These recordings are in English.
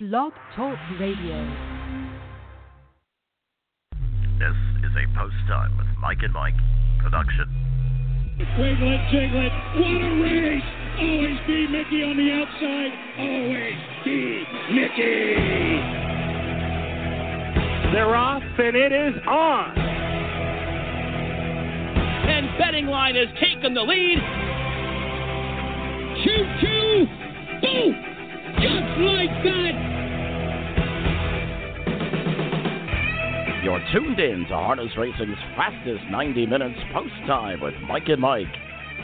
Blog Talk Radio. This is a post time with Mike and Mike production. Wiglet, Jiglet, what a race! Always be Mickey on the outside. Always be Mickey. They're off, and it is on. And betting line has taken the lead. Choo choo! Boom! Just like that. You're tuned in to Harness Racing's fastest 90 minutes post time with Mike and Mike,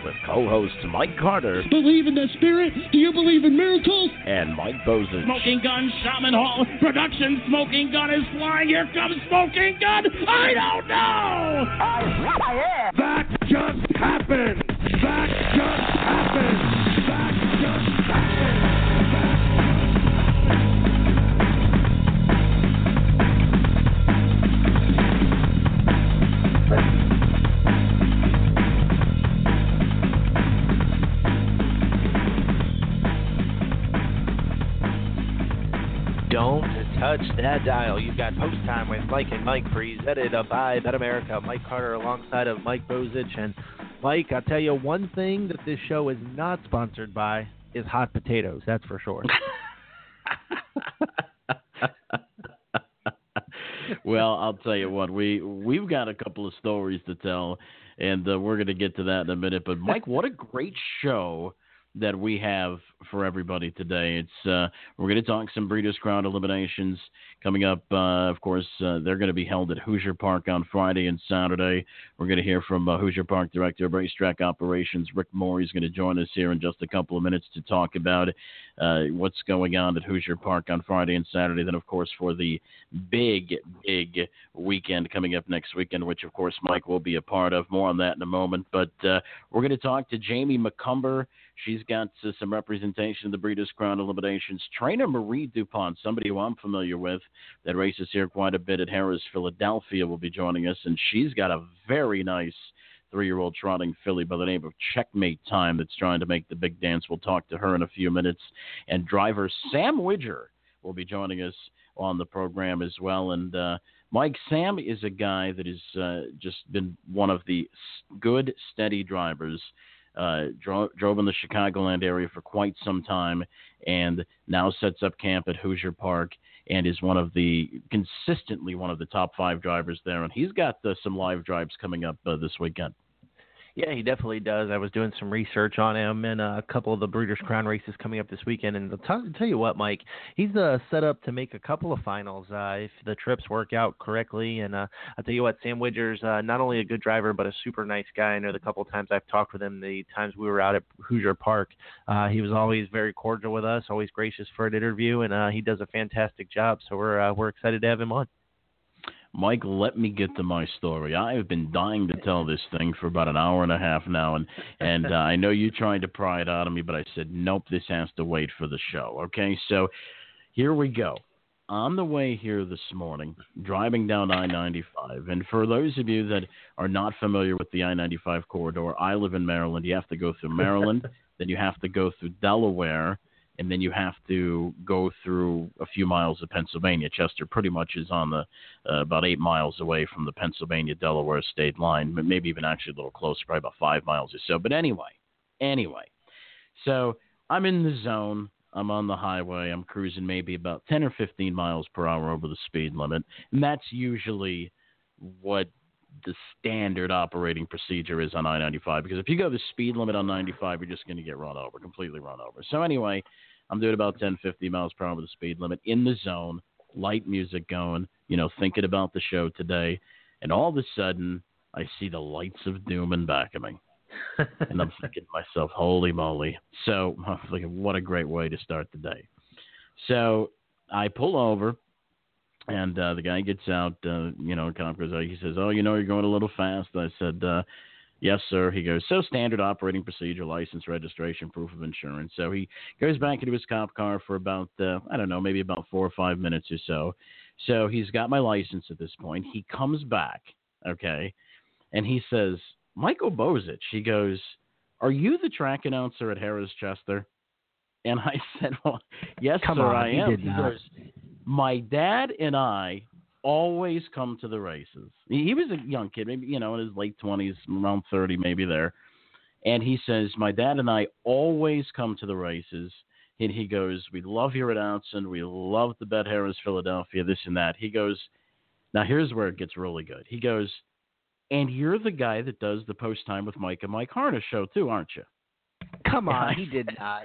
with co hosts Mike Carter Believe in the spirit. Do you believe in miracles? and Mike Bozich. Smoking Gun Shaman Hall production. Smoking Gun is flying. Here comes Smoking Gun. I don't know. That just happened. That just happened. Touch that dial. You've got post time with Mike and Mike, presented by Bet America. Mike Carter alongside of Mike Bozich. And Mike, I'll tell you one thing that this show is not sponsored by is hot potatoes. That's for sure. well, I'll tell you what we we've got a couple of stories to tell, and uh, we're going to get to that in a minute. But Mike, what a great show that we have for everybody today. It's uh, we're going to talk some Breeders' Crown eliminations coming up. Uh, of course, uh, they're going to be held at Hoosier Park on Friday and Saturday. We're going to hear from uh, Hoosier Park Director of Racetrack Operations Rick Moore. He's going to join us here in just a couple of minutes to talk about uh, what's going on at Hoosier Park on Friday and Saturday. Then, of course, for the big, big weekend coming up next weekend, which of course Mike will be a part of. More on that in a moment. But uh, we're going to talk to Jamie Macomber. She's got uh, some representation of the Breeders' Crown Eliminations. Trainer Marie Dupont, somebody who I'm familiar with, that races here quite a bit at Harrah's, Philadelphia, will be joining us, and she's got a very nice three-year-old trotting filly by the name of Checkmate Time that's trying to make the big dance. We'll talk to her in a few minutes, and driver Sam Widger will be joining us on the program as well, and. Uh, Mike Sam is a guy that has uh, just been one of the good, steady drivers uh, drove in the Chicagoland area for quite some time, and now sets up camp at Hoosier Park, and is one of the consistently one of the top five drivers there. And he's got uh, some live drives coming up uh, this weekend. Yeah, he definitely does. I was doing some research on him and uh, a couple of the Breeders' Crown races coming up this weekend. And I'll tell, tell you what, Mike, he's uh, set up to make a couple of finals uh, if the trips work out correctly. And uh, I'll tell you what, Sam Widger's uh, not only a good driver, but a super nice guy. I know the couple of times I've talked with him, the times we were out at Hoosier Park, uh, he was always very cordial with us, always gracious for an interview, and uh, he does a fantastic job. So we're uh, we're excited to have him on. Mike, let me get to my story. I have been dying to tell this thing for about an hour and a half now, and and uh, I know you tried to pry it out of me, but I said nope. This has to wait for the show. Okay, so here we go. On the way here this morning, driving down I-95, and for those of you that are not familiar with the I-95 corridor, I live in Maryland. You have to go through Maryland, then you have to go through Delaware, and then you have to go through a few miles of Pennsylvania. Chester pretty much is on the uh, about eight miles away from the Pennsylvania Delaware state line, but maybe even actually a little closer, probably about five miles or so. But anyway, anyway, so I'm in the zone. I'm on the highway. I'm cruising maybe about 10 or 15 miles per hour over the speed limit, and that's usually what the standard operating procedure is on I-95 because if you go the speed limit on 95, you're just going to get run over, completely run over. So anyway, I'm doing about 10, 50 miles per hour with the speed limit in the zone, light music going, you know, thinking about the show today, and all of a sudden I see the lights of doom in back of me. and I'm thinking to myself, holy moly. So I'm thinking, what a great way to start the day. So I pull over, and uh, the guy gets out. Uh, you know, cop goes out. He says, "Oh, you know, you're going a little fast." I said, uh, "Yes, sir." He goes, "So standard operating procedure: license, registration, proof of insurance." So he goes back into his cop car for about uh, I don't know, maybe about four or five minutes or so. So he's got my license at this point. He comes back, okay, and he says, "Michael Bozich." He goes, "Are you the track announcer at Harrah's Chester?" And I said, "Well, yes, Come sir, on, I am." He goes, "My dad and I always come to the races." He, was a young kid, maybe you know, in his late twenties, around thirty, maybe there. And he says, "My dad and I always come to the races." And he goes, "We love here at Outson. We love the Bet Harrah's Philadelphia. This and that." He goes, "Now here's where it gets really good." He goes, "And you're the guy that does the post time with Mike and Mike Harness show too, aren't you?" Come on, he did not.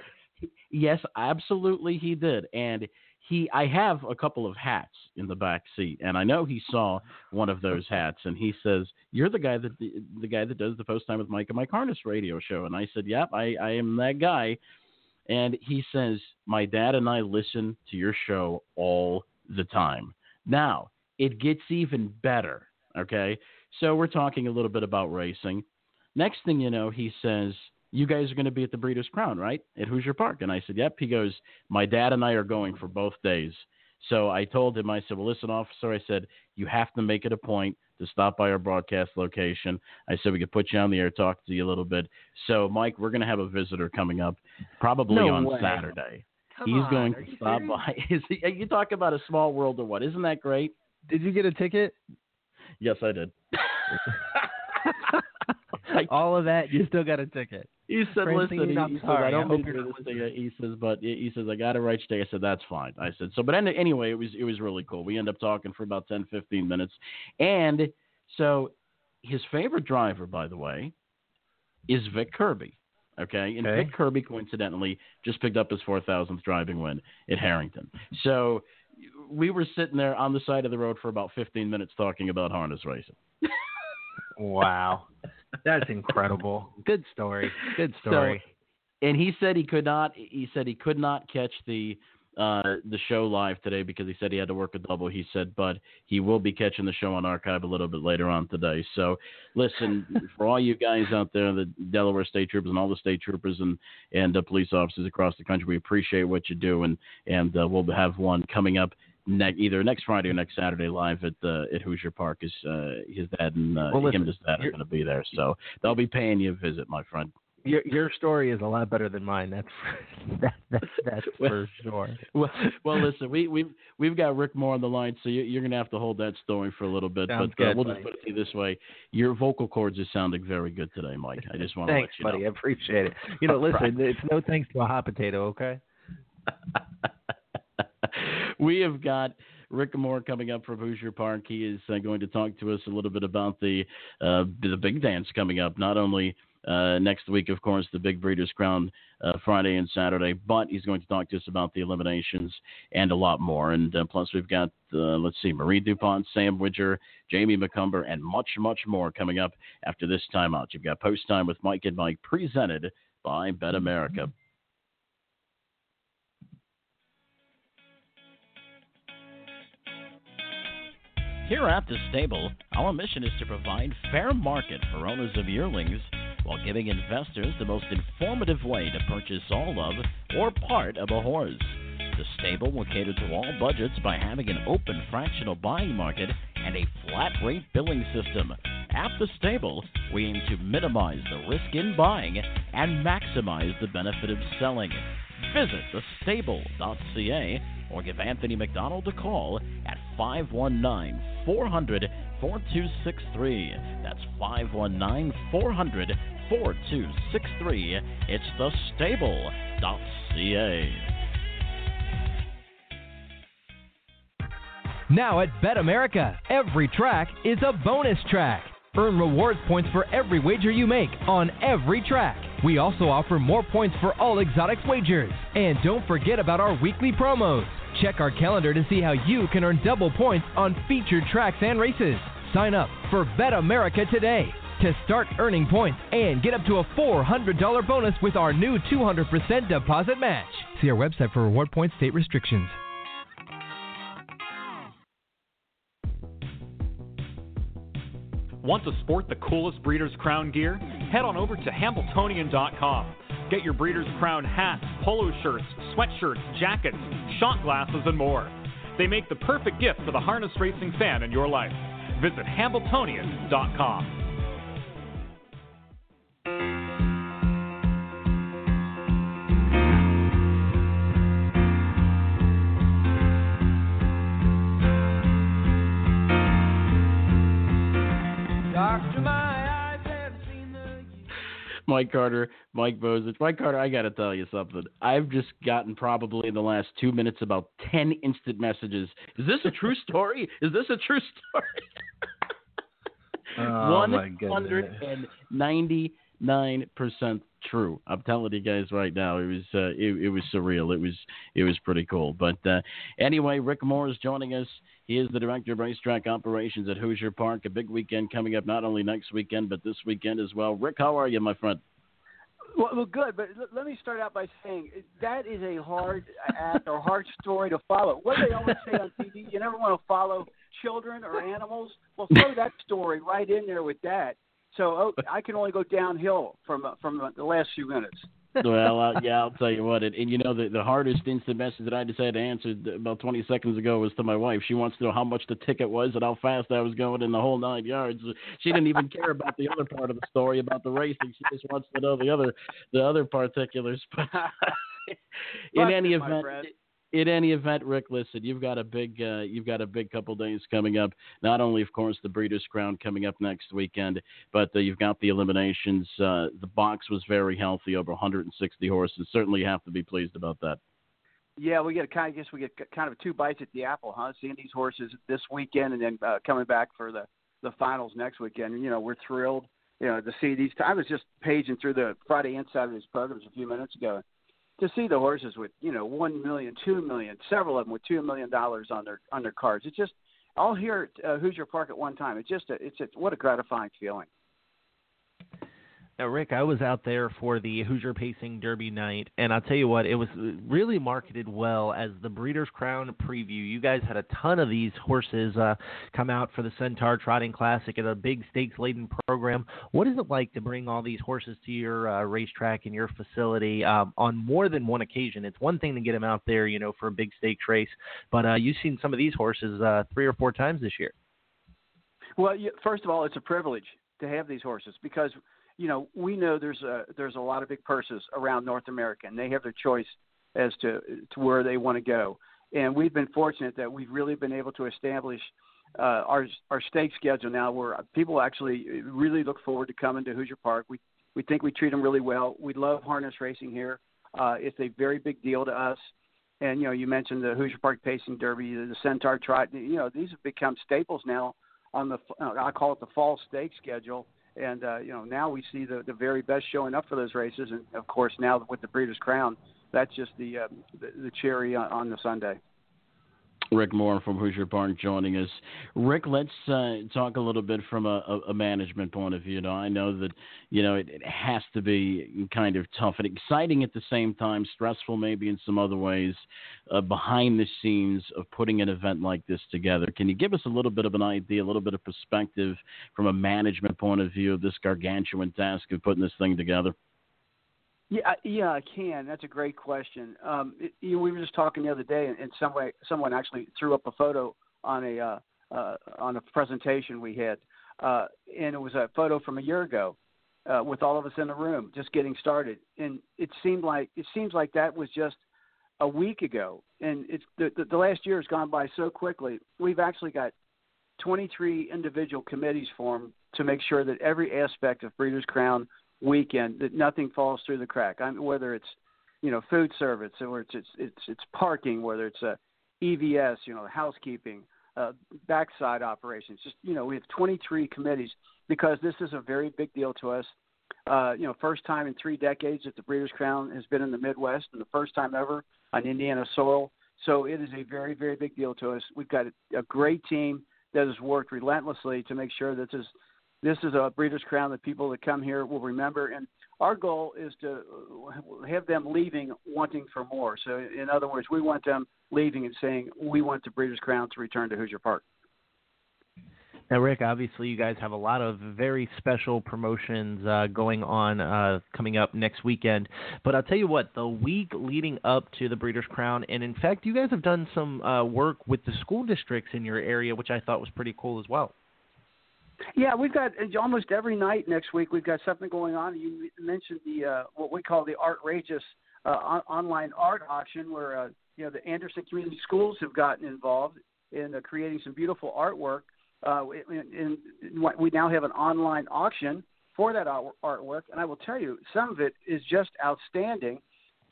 Yes, absolutely he did. And he I have a couple of hats in the back seat and I know he saw one of those hats and he says, "You're the guy that the, the guy that does the post time with Mike and Mike Harness radio show." And I said, "Yep, I I am that guy." And he says, "My dad and I listen to your show all the time." Now, it gets even better, okay? So we're talking a little bit about racing. Next thing you know, he says, you guys are going to be at the Breeders' Crown, right? At Hoosier Park. And I said, Yep. He goes, My dad and I are going for both days. So I told him, I said, Well, listen, officer, I said, you have to make it a point to stop by our broadcast location. I said, We could put you on the air, talk to you a little bit. So, Mike, we're going to have a visitor coming up probably No on way. Saturday. Come He's on, going to stop serious? by. Is he, you talk about a small world or what? Isn't that great? Did you get a ticket? Yes, I did. All of that, you still got a ticket. He said, Francine, "Listen," I'm he says, sorry. "I I don't hope mean to you're do this thing." He says, "But he says I got it right today." I said, "That's fine." I said, "So, but anyway, it was it was really cool. We ended up talking for about 10, 15 minutes, and so his favorite driver, by the way, is Vic Kirby. Okay, and Okay. Vic Kirby coincidentally just picked up his four thousandth driving win at Harrington. So we were sitting there on the side of the road for about fifteen minutes talking about harness racing. Wow, that's incredible. Good story. Good story. So, and he said he could not. He said he could not catch the uh, the show live today because he said he had to work a double. He said, but he will be catching the show on archive a little bit later on today. So, listen for all you guys out there, the Delaware State Troopers and all the state troopers and and uh, police officers across the country, we appreciate what you do, and and uh, we'll have one coming up. Ne- either next Friday or next Saturday, live at uh, at Hoosier Park. His uh, his dad and uh, Well, listen, him and his dad are going to be there, so they'll be paying you a visit, my friend. your your story is a lot better than mine. That's that, that's that's for sure. well, well, listen, we, we've we've got Rick Moore on the line, so you, you're going to have to hold that story for a little bit. Sounds but uh, good, we'll buddy. just put it to you this way: your vocal cords are sounding very good today, Mike. I just want to Thanks, let you buddy. know. I appreciate it. You know, listen, it's no thanks to a hot potato. Okay. we have got Rick Moore coming up from Hoosier Park. He is uh, going to talk to us a little bit about the uh, the big dance coming up. Not only uh, next week, of course, the Big Breeders' Crown uh, Friday and Saturday, but he's going to talk to us about the eliminations and a lot more. And uh, plus, we've got uh, let's see, Marie Dupont, Sam Widger, Jamie Macomber, and much, much more coming up after this timeout. You've got post time with Mike and Mike presented by Bet America. Here at the stable, our mission is to provide fair market for owners of yearlings while giving investors the most informative way to purchase all of or part of a horse. The stable will cater to all budgets by having an open fractional buying market and a flat rate billing system. At the stable, we aim to minimize the risk in buying and maximize the benefit of selling. Visit thestable.ca or give Anthony McDonald a call at 519 400 4263. That's 519 400 4263. It's thestable.ca. Now at Bet America, every track is a bonus track. Earn rewards points for every wager you make on every track. We also offer more points for all exotic wagers. And don't forget about our weekly promos. Check our calendar to see how you can earn double points on featured tracks and races. Sign up for Bet America today to start earning points and get up to a $400 bonus with our new 200% deposit match. See our website for reward points, state restrictions. Want to sport the coolest breeder's crown gear? Head on over to Hambletonian.com Get your Breeders' Crown hats, polo shirts, sweatshirts, jackets, shot glasses, and more. They make the perfect gift for the harness racing fan in your life. Visit Hambletonian.com. Mike Carter, Mike Bozich. Mike Carter, I got to tell you something. I've just gotten probably in the last two minutes about 10 instant messages. Is this a true story? Is this a true story? oh, 199% true. I'm telling you guys right now, it was uh, it, it was surreal. It was it was pretty cool. But uh, anyway, Rick Moore is joining us. He is the director of racetrack operations at Hoosier Park. A big weekend coming up, not only next weekend but this weekend as well. Rick, how are you, my friend? Well, well good, but l- let me start out by saying eh, that is a hard act or hard story to follow. What they always say on TV, you never want to follow children or animals. Well, throw that story right in there with that. So oh, I can only go downhill from from the last few minutes. Well, uh, yeah, I'll tell you what. And, and you know, the the hardest instant message that I just had to answer about 20 seconds ago was to my wife. She wants to know how much the ticket was and how fast I was going in the whole nine yards. She didn't even care about the other part of the story about the racing. She just wants to know the other the other particulars. in any event, in any event, Rick, listen, you've got a big uh, you've got a big couple days coming up. Not only, of course, the Breeders' Crown coming up next weekend, but uh, you've got the eliminations. Uh, the box was very healthy, over 160 horses. Certainly, have to be pleased about that. Yeah, we get kind of I guess we get kind of two bites at the apple, huh? Seeing these horses this weekend and then uh, coming back for the the finals next weekend. You know, we're thrilled, you know, to see these. I was just paging through the Friday and Saturdays programs a few minutes ago to see the horses with you know one million, two million, several of them with two million dollars on their on their cards. It's just all here at uh, Hoosier Park at one time. It's just a, it's a, what a gratifying feeling. Now, Rick, I was out there for the Hoosier Pacing Derby night, and I'll tell you what, it was really marketed well as the Breeders' Crown preview. You guys had a ton of these horses uh, come out for the Centaur Trotting Classic at a big stakes laden program. What is it like to bring all these horses to your uh, racetrack and your facility um, on more than one occasion? It's one thing to get them out there, you know, for a big stakes race, but uh, you've seen some of these horses uh, three or four times this year. Well, first of all, it's a privilege to have these horses because – you know, we know there's a there's a lot of big purses around North America, and they have their choice as to to where they want to go. And we've been fortunate that we've really been able to establish uh, our our stake schedule now, where people actually really look forward to coming to Hoosier Park. We we think we treat them really well. We love harness racing here. Uh, it's a very big deal to us. And you know, you mentioned the Hoosier Park Pacing Derby, the Centaur Trot. You know, these have become staples now on the I call it the fall stake schedule and uh, you know now we see the the very best showing up for those races, and of course now with the Breeders' Crown, that's just the uh, the, the cherry on, on the sundae. Rick Moore from Hoosier Barn joining us. Rick, let's uh, talk a little bit from a, a, management point of view. Know, I know that you know it, it, has to be kind of tough and exciting at the same time, stressful maybe in some other ways, uh, behind the scenes of putting an event like this together. Can you give us a little bit of an idea, a little bit of perspective from a management point of view of this gargantuan task of putting this thing together? Yeah, yeah, I can. That's a great question. Um, it, you know, we were just talking the other day, and, and some way, someone actually threw up a photo on a uh, uh, on a presentation we had, uh, and it was a photo from a year ago, uh, with all of us in the room, just getting started. And it seemed like it seems like that was just a week ago, and it's the, the, the last year has gone by so quickly. We've actually got 23 individual committees formed to make sure that every aspect of Breeders' Crown weekend that nothing falls through the crack. I mean, whether it's you know food service or it's it's it's, it's parking, whether it's a EVS, you know, housekeeping, uh, backside operations. Just you know, we have 23 committees because this is a very big deal to us. Uh, you know, first time in three decades that the Breeders' Crown has been in the Midwest, and the first time ever on Indiana soil. So it is a very, very big deal to us. We've got a, a great team that has worked relentlessly to make sure that this this is a breeder's crown that people that come here will remember. And our goal is to have them leaving wanting for more. So, in other words, we want them leaving and saying, we want the breeder's crown to return to Hoosier Park. Now, Rick, obviously, you guys have a lot of very special promotions uh, going on uh, coming up next weekend. But I'll tell you what, the week leading up to the Breeders' Crown, and in fact, you guys have done some uh, work with the school districts in your area, which I thought was pretty cool as well. Yeah, we've got almost every night next week. We've got something going on. You mentioned the uh, what we call the Artrageous uh, on- online art auction, where uh, you know the Anderson Community Schools have gotten involved in uh, creating some beautiful artwork uh, in, in, we now have an online auction for that artwork, and I will tell you, some of it is just outstanding.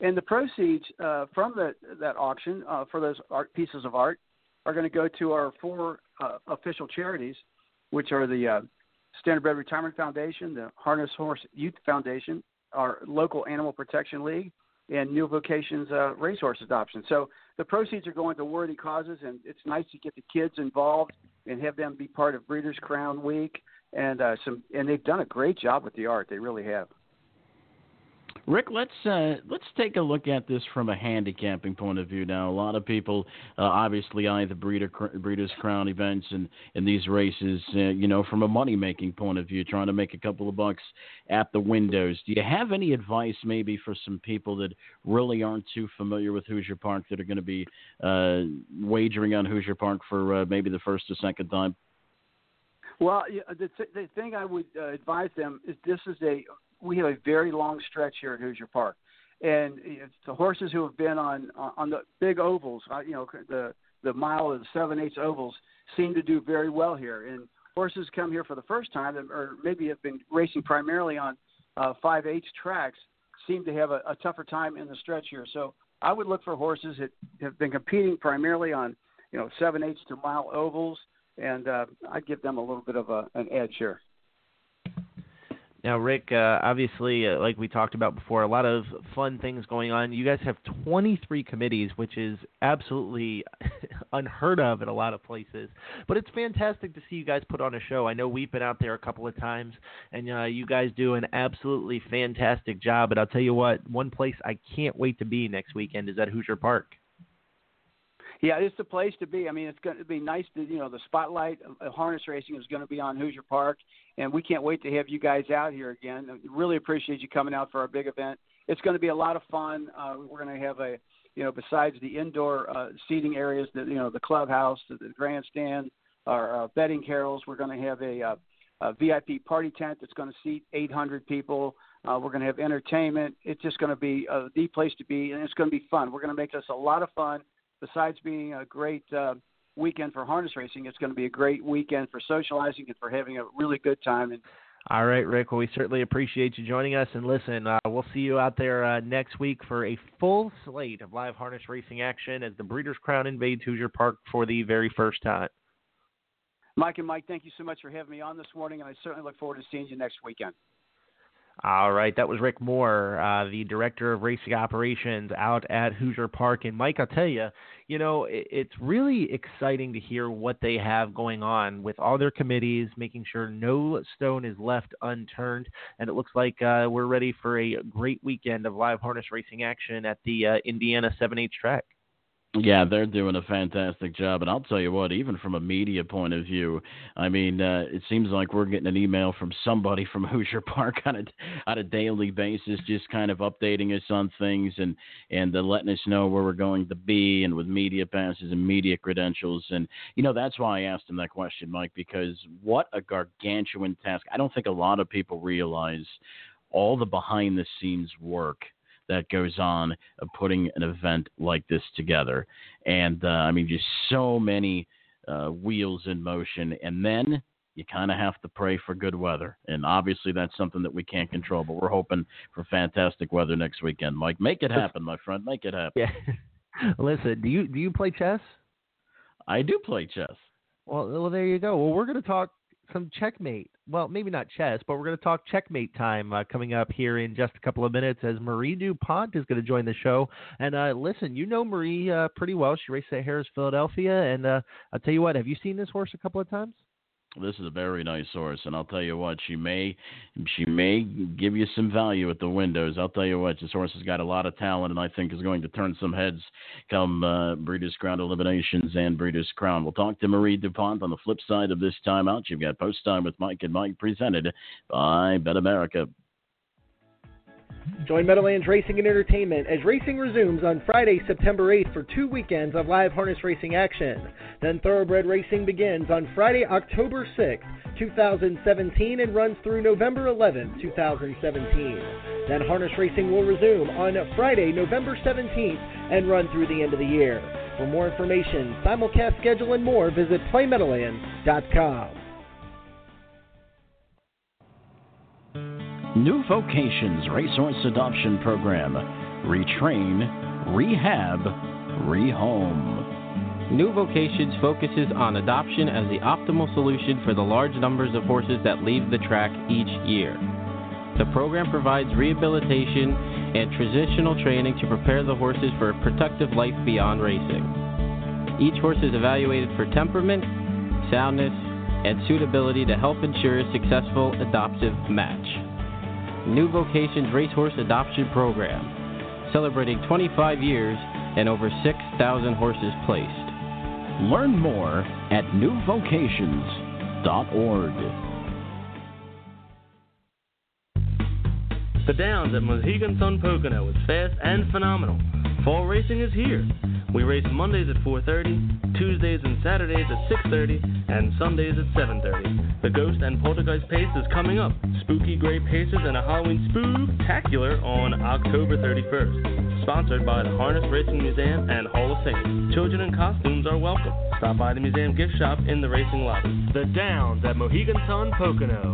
And the proceeds uh, from the, that auction uh, for those art pieces of art are going to go to our four uh, official charities, which are the uh, Standardbred Retirement Foundation, the Harness Horse Youth Foundation, our local Animal Protection League, and New Vocations uh, Racehorse Adoption. So the proceeds are going to worthy causes, and it's nice to get the kids involved and have them be part of Breeders' Crown Week. And uh, some, and they've done a great job with the art. They really have. Rick, let's uh, let's take a look at this from a handicapping point of view. Now, a lot of people uh, obviously eye the breeder, Breeders' Crown events and, and these races, uh, you know, from a money making point of view, trying to make a couple of bucks at the windows. Do you have any advice, maybe, for some people that really aren't too familiar with Hoosier Park that are going to be uh, wagering on Hoosier Park for uh, maybe the first or second time? Well, the, th- the thing I would uh, advise them is this is a we have a very long stretch here at Hoosier Park, and the horses who have been on on the big ovals, uh, you know, the the mile and seven eighths ovals seem to do very well here. And horses come here for the first time, or maybe have been racing primarily on uh, five eighths tracks, seem to have a, a tougher time in the stretch here. So I would look for horses that have been competing primarily on you know seven eighths to mile ovals, and uh, I'd give them a little bit of a, an edge here. Now, Rick, uh, obviously, uh, like we talked about before, a lot of fun things going on. You guys have 23 committees, which is absolutely unheard of in a lot of places. But it's fantastic to see you guys put on a show. I know we've been out there a couple of times, and uh, you guys do an absolutely fantastic job. But I'll tell you what, one place I can't wait to be next weekend is at Hoosier Park. Yeah, it's the place to be. I mean, it's going to be nice to you know the spotlight of harness racing is going to be on Hoosier Park, and we can't wait to have you guys out here again. Really appreciate you coming out for our big event. It's going to be a lot of fun. Uh, we're going to have a you know besides the indoor uh, seating areas, the you know the clubhouse, the, the grandstand, our uh, betting carrels. We're going to have a, uh, a VIP party tent that's going to seat 800 people. Uh, we're going to have entertainment. It's just going to be uh, the place to be, and it's going to be fun. We're going to make this a lot of fun besides being a great uh, weekend for harness racing, it's going to be a great weekend for socializing and for having a really good time. And all right, Rick. Well, we certainly appreciate you joining us. And listen, uh, we'll see you out there uh, next week for a full slate of live harness racing action as the Breeders' Crown invades Hoosier Park for the very first time. Mike and Mike, thank you so much for having me on this morning, and I certainly look forward to seeing you next weekend. All right, that was Rick Moore, uh, the director of racing operations out at Hoosier Park. And Mike, I'll tell you, you know, it, it's really exciting to hear what they have going on with all their committees, making sure no stone is left unturned. And it looks like uh, we're ready for a great weekend of live harness racing action at the uh, Indiana 7H track. Yeah, they're doing a fantastic job, and I'll tell you what. Even from a media point of view, I mean, uh, it seems like we're getting an email from somebody from Hoosier Park on a on a daily basis, just kind of updating us on things and and uh, letting us know where we're going to be, and with media passes and media credentials. And you know, that's why I asked him that question, Mike, because what a gargantuan task. I don't think a lot of people realize all the behind the scenes work that goes on of putting an event like this together. And uh, I mean, just so many uh, wheels in motion. And then you kind of have to pray for good weather. And obviously, that's something that we can't control, but we're hoping for fantastic weather next weekend. Mike, make it happen, my friend. Make it happen. Yeah. Listen, do you do you play chess? I do play chess. Well, well, there you go. Well, we're going to talk some checkmate. Well, maybe not chess, but we're going to talk checkmate time uh, coming up here in just a couple of minutes as Marie Dupont is going to join the show. And uh, listen, you know Marie uh, pretty well. She raced at Harrah's Philadelphia, and uh, I'll tell you what. Have you seen this horse a couple of times? This is a very nice horse, and I'll tell you what, she may she may give you some value at the windows. I'll tell you what, this horse has got a lot of talent, and I think is going to turn some heads come uh, Breeders' Crown eliminations and Breeders' Crown. We'll talk to Marie Dupont on the flip side of this timeout. You've got Post Time with Mike and Mike presented by Bet America. Join Meadowlands Racing and Entertainment as racing resumes on Friday, September 8th for two weekends of live harness racing action. Then Thoroughbred Racing begins on Friday, October 6th, 2017 and runs through November 11th, 2017. Then Harness Racing will resume on Friday, November 17th and run through the end of the year. For more information, simulcast schedule and more, visit playmeadowlands.com. New Vocations Racehorse Adoption Program. Retrain, rehab, rehome. New Vocations focuses on adoption as the optimal solution for the large numbers of horses that leave the track each year. The program provides rehabilitation and transitional training to prepare the horses for a productive life beyond racing. Each horse is evaluated for temperament, soundness, and suitability to help ensure a successful adoptive match. New Vocations Racehorse Adoption Program, celebrating 25 years and over 6,000 horses placed. Learn more at newvocations.org. The Downs at Mohegan Sun Pocono is fast and phenomenal. Fall racing is here. We race Mondays at 4:30, Tuesdays and Saturdays at 6:30, and Sundays at 7:30. The Ghost and Poltergeist Pace is coming up. Spooky Gray Paces and a Halloween Spooktacular on October 31st. Sponsored by the Harness Racing Museum and Hall of Fame. Children in costumes are welcome. Stop by the museum gift shop in the racing lobby. The Downs at Mohegan Sun Pocono.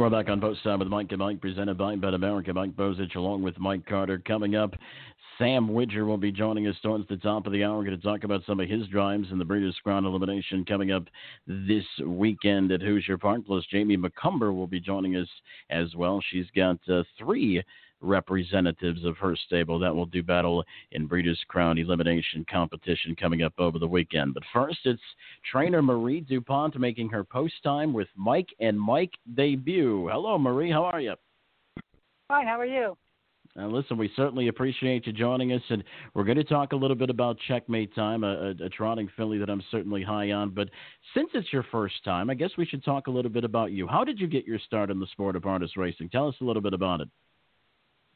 We're back on Post Time with Mike and Mike, presented by Bet America. Mike Bozich along with Mike Carter. Coming up, Sam Widger will be joining us towards the top of the hour. We're going to talk about some of his drives in the Breeders' Crown elimination coming up this weekend at Hoosier Park. Plus, Jamie Macomber will be joining us as well. She's got uh, three representatives of her stable that will do battle in Breeders' Crown elimination competition coming up over the weekend. But first, it's trainer Marie Dupont making her post time with Mike and Mike debut. Hello, Marie. How are you? Fine. How are you? Uh, listen, we certainly appreciate you joining us, and we're going to talk a little bit about Checkmate Time, a, a, a, trotting filly that I'm certainly high on. But since it's your first time, I guess we should talk a little bit about you. How did you get your start in the sport of harness racing? Tell us a little bit about it.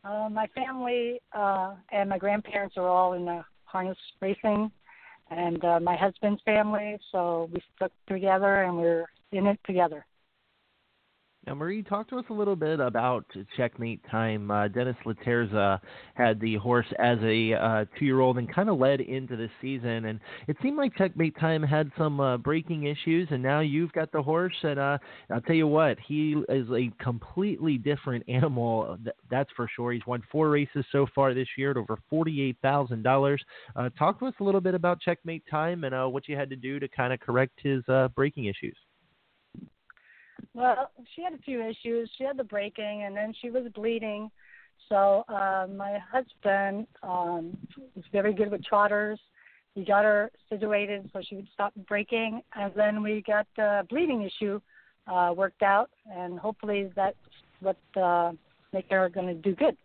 Uh, my family uh, and my grandparents are all in the harness racing, and uh, my husband's family. So we stuck together, and we're in it together. Now, Marie, talk to us a little bit about checkmate time. Uh, Dennis Laterza had the horse as a uh, two-year-old and kind of led into the season, and it seemed like checkmate time had some uh, breaking issues, and now you've got the horse, and uh, I'll tell you what, he is a completely different animal. That's for sure. He's won four races so far this year at over forty-eight thousand uh, dollars. Talk to us a little bit about checkmate time and uh, what you had to do to kind of correct his uh, breaking issues. Well, she had a few issues. She had the breaking, and then she was bleeding. So uh, my husband um, was very good with trotters. He got her situated so she would stop breaking, and then we got the bleeding issue uh, worked out, and hopefully that's what uh, make her going to do good.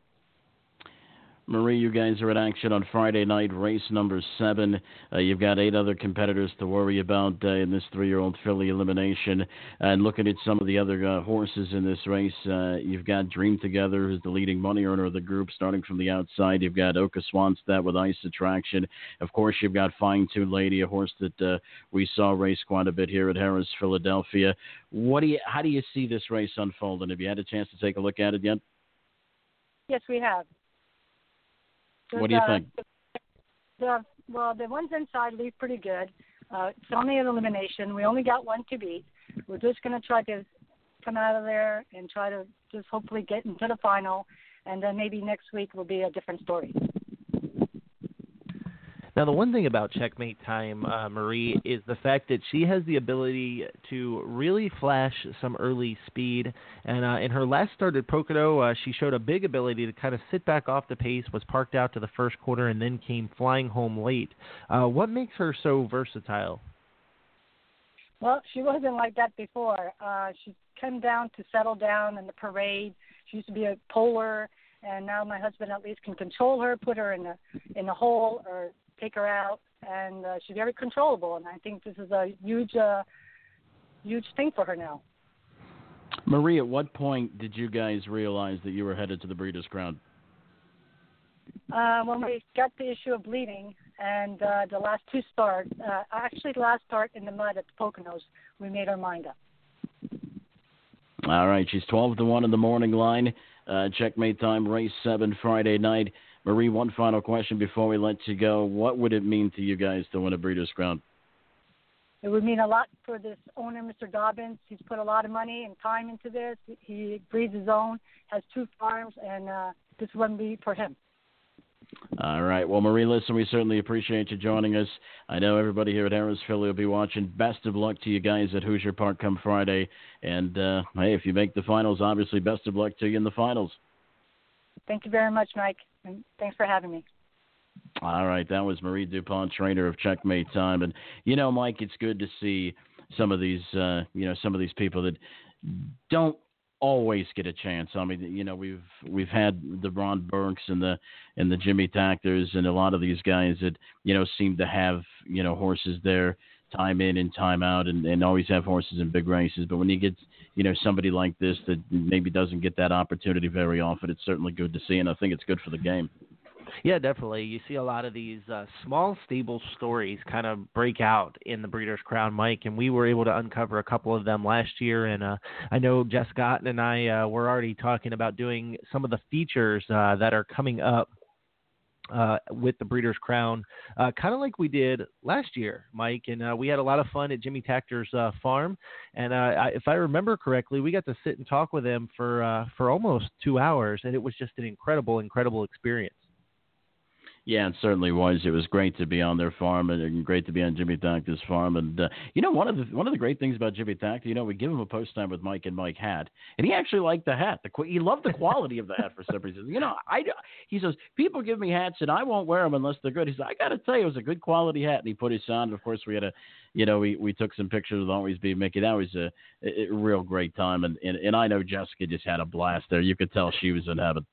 Marie, you guys are in action on Friday night, race number seven. Uh, you've got eight other competitors to worry about uh, in this three-year-old filly elimination. And looking at some of the other uh, horses in this race, uh, you've got Dream Together, who's the leading money earner of the group, starting from the outside. You've got Åke Svanstedt with Ice Attraction. Of course, you've got Fine Tune Lady, a horse that uh, we saw race quite a bit here at Harrah's, Philadelphia. What do you? How do you see this race unfolding? Have you had a chance to take a look at it yet? Yes, we have. What do you uh, think? The, well, the ones inside leave pretty good. Uh, it's only an elimination. We only got one to beat. We're just going to try to come out of there and try to just hopefully get into the final, and then maybe next week will be a different story. Now, the one thing about checkmate time, uh, Marie, is the fact that she has the ability to really flash some early speed. And uh, in her last start at Pocono, uh, she showed a big ability to kind of sit back off the pace, was parked out to the first quarter, and then came flying home late. Uh, what makes her so versatile? Well, she wasn't like that before. Uh, she came down to settle down in the parade. She used to be a polar, and now my husband at least can control her, put her in the in the hole, or take her out, and uh, she's very controllable. And I think this is a huge, uh, huge thing for her now. Marie, at what point did you guys realize that you were headed to the Breeders' Crown? Uh, when we got the issue of bleeding, and uh, the last two starts, uh, actually the last start in the mud at the Poconos, we made our mind up. All right, she's 12 to 1 in the morning line. Uh, checkmate time, race 7 Friday night. Marie, one final question before we let you go. What would it mean to you guys to win a Breeders' Crown? It would mean a lot for this owner, Mr. Dobbins. He's put a lot of money and time into this. He breeds his own, has two farms, and uh, this wouldn't be for him. All right. Well, Marie, listen, we certainly appreciate you joining us. I know everybody here at Harrah's Philly will be watching. Best of luck to you guys at Hoosier Park come Friday. And, uh, hey, if you make the finals, obviously, best of luck to you in the finals. Thank you very much, Mike, thanks for having me. All right, that was Marie Dupont, trainer of Checkmate Time, and you know, Mike, it's good to see some of these, uh, you know, some of these people that don't always get a chance. I mean, you know, we've we've had the Ron Burkes and the and the Jimmy Takters and a lot of these guys that you know seem to have you know horses there time in and time out and, and always have horses in big races. But when you get you know somebody like this that maybe doesn't get that opportunity very often, it's certainly good to see, and I think it's good for the game. Yeah, definitely. You see a lot of these uh, small stable stories kind of break out in the Breeders' Crown, Mike, and we were able to uncover a couple of them last year. And uh, I know Jess Gotten and I uh, were already talking about doing some of the features uh, that are coming up uh, with the Breeders' Crown, uh, kind of like we did last year, Mike. And uh, we had a lot of fun at Jimmy Takter's uh, farm. And uh, I, if I remember correctly, we got to sit and talk with him for uh, for almost two hours, and it was just an incredible, incredible experience. Yeah, it certainly was. It was great to be on their farm and great to be on Jimmy Takter's farm. And uh, you know, one of the one of the great things about Jimmy Takter, you know, we give him a post time with Mike and Mike hat, and he actually liked the hat. The he loved the quality of the hat for some reason. You know, I he says people give me hats and I won't wear them unless they're good. He said I got to tell you, it was a good quality hat, and he put his on. And Of course, we had a, you know, we we took some pictures with Always Be Mickey. That was a, a, a real great time, and, and and I know Jessica just had a blast there. You could tell she was in heaven.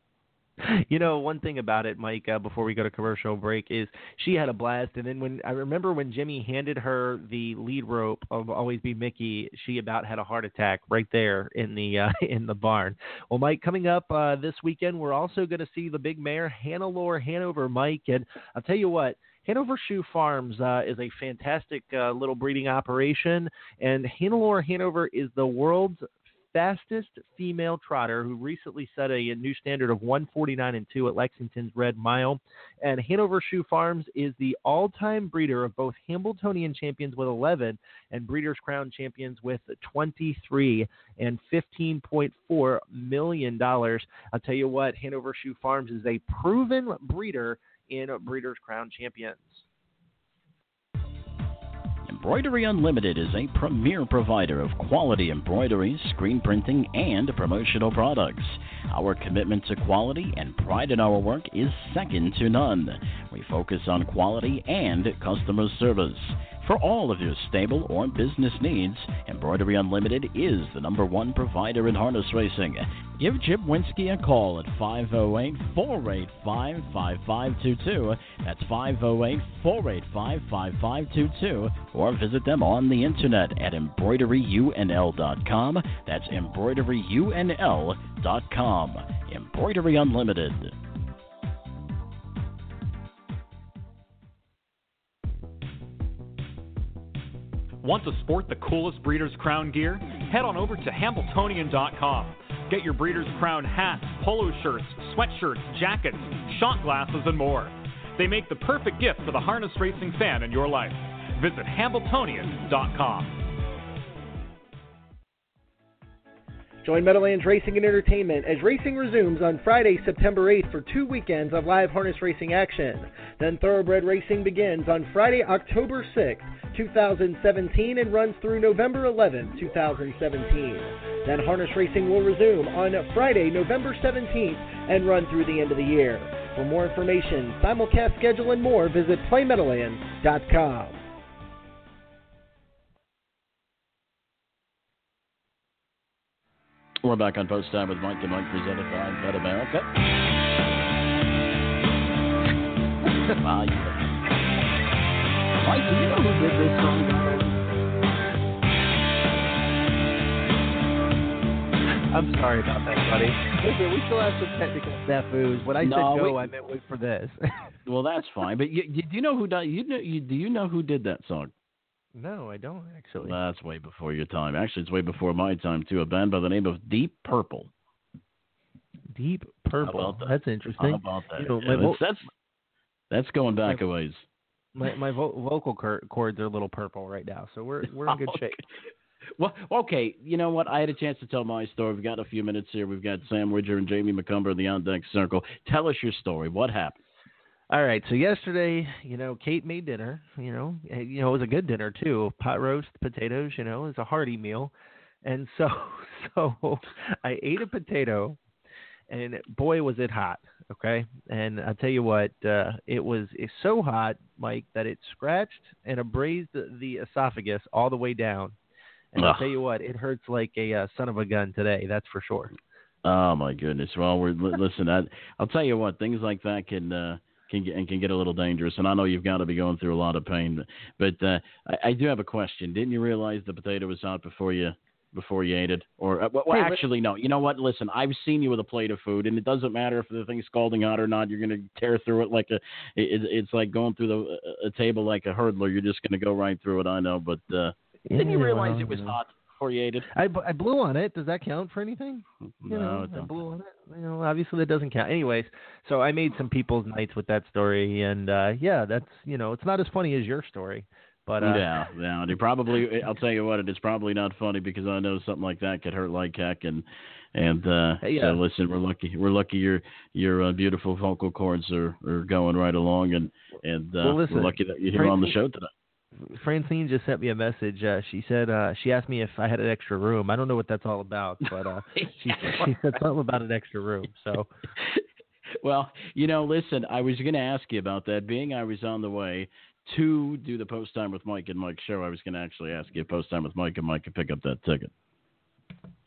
You know, one thing about it, Mike, uh, before we go to commercial break, is she had a blast. And then when I remember when Jimmy handed her the lead rope of Always Be Mickey, she about had a heart attack right there in the uh, in the barn. Well, Mike, coming up uh, this weekend, we're also going to see the big mare Hannelore Hanover, Mike. And I'll tell you what. Hanover Shoe Farms uh, is a fantastic uh, little breeding operation, and Hannelore Hanover is the world's fastest female trotter who recently set a, new standard of 149 and 2 at Lexington's Red Mile. And Hanover Shoe Farms is the all time breeder of both Hambletonian champions with 11 and Breeders' Crown champions with 23 and $15.4 million. I'll tell you what, Hanover Shoe Farms is a proven breeder in Breeders' Crown champions. Embroidery Unlimited is a premier provider of quality embroidery, screen printing, and promotional products. Our commitment to quality and pride in our work is second to none. We focus on quality and customer service. For all of your stable or business needs, Embroidery Unlimited is the number one provider in harness racing. Give Jim Winsky a call at 508 485 5522. That's 508 485 5522. Or visit them on the internet at embroideryunl.com. That's embroideryunl.com. Embroidery Unlimited. Want to sport the coolest Breeders' Crown gear? Head on over to Hambletonian.com. Get your Breeders' Crown hats, polo shirts, sweatshirts, jackets, shot glasses, and more. They make the perfect gift for the harness racing fan in your life. Visit Hambletonian.com. Join Meadowlands Racing and Entertainment as racing resumes on Friday, September 8th for two weekends of live harness racing action. Then Thoroughbred Racing begins on Friday, October 6th, 2017 and runs through November 11th, 2017. Then harness racing will resume on Friday, November 17th and run through the end of the year. For more information, simulcast schedule and more, visit playmeadowlands.com. We're back on Post Time with Mike and Mike presented by BetAmerica. wow, you do you know who did this song? I'm sorry about that, buddy. Listen, we still have some technical snafus. When I No, said go, we- I meant wait for this. well, that's fine. But you, you, do you know who did? You know? You, do you know who did that song? no, I don't actually. That's way before your time. Actually, it's way before my time too. A band by the name of Deep Purple. Deep How Purple. about that? That's interesting. How about that? You know, Yeah, my, that's, that's that's going back a ways. My, my vo- vocal cor- cords are a little purple right now, so we're we're in good shape. Well, okay. You know what? I had a chance to tell my story. We've got a few minutes here. We've got Sam Widger and Jamie Macomber in the on deck circle. Tell us your story. What happened? All right, so yesterday, you know, Kate made dinner. You know, and, you know, it was a good dinner too. Pot roast, potatoes. You know, it was a hearty meal, and so so I ate a potato, and boy was it hot. Okay, and I'll tell you what, uh, it was it's so hot, Mike, that it scratched and abrased the, the esophagus all the way down. And I'll tell you what, it hurts like a uh, son of a gun today. That's for sure. Oh my goodness. Well, we're li- listen. I, I'll tell you what. Things like that can uh, can get and can get a little dangerous. And I know you've got to be going through a lot of pain. But, but uh, I, I do have a question. Didn't you realize the potato was hot before you before you ate it? Or uh, well, Hey, actually, no. You know what? Listen, I've seen you with a plate of food, and it doesn't matter if the thing's scalding hot or not. You're going to tear through it like a. It, it's like going through the a table like a hurdler. You're just going to go right through it. I know, but uh, didn't you realize well, it was hot before you ate it? I, I blew on it. Does that count for anything? You No, know, it I blew on it. You know, obviously that doesn't count. Anyways, so I made some people's nights with that story, and uh yeah, that's you know, it's not as funny as your story, but uh, yeah, yeah. They probably. I'll tell you what. It's probably not funny because I know something like that could hurt like heck. And and uh, Hey, so listen, we're lucky. We're lucky your your uh, beautiful vocal cords are, are going right along, and and uh, Well, listen, we're lucky that you're here on the show today. Francine just sent me a message. Uh, she said uh, she asked me if I had an extra room. I don't know what that's all about, but uh, she she said something about an extra room. So Well, you know, listen, I was going to ask you about that. Being I was on the way to do the post time with Mike and Mike show, I was going to actually ask you if post time with Mike and Mike could pick up that ticket.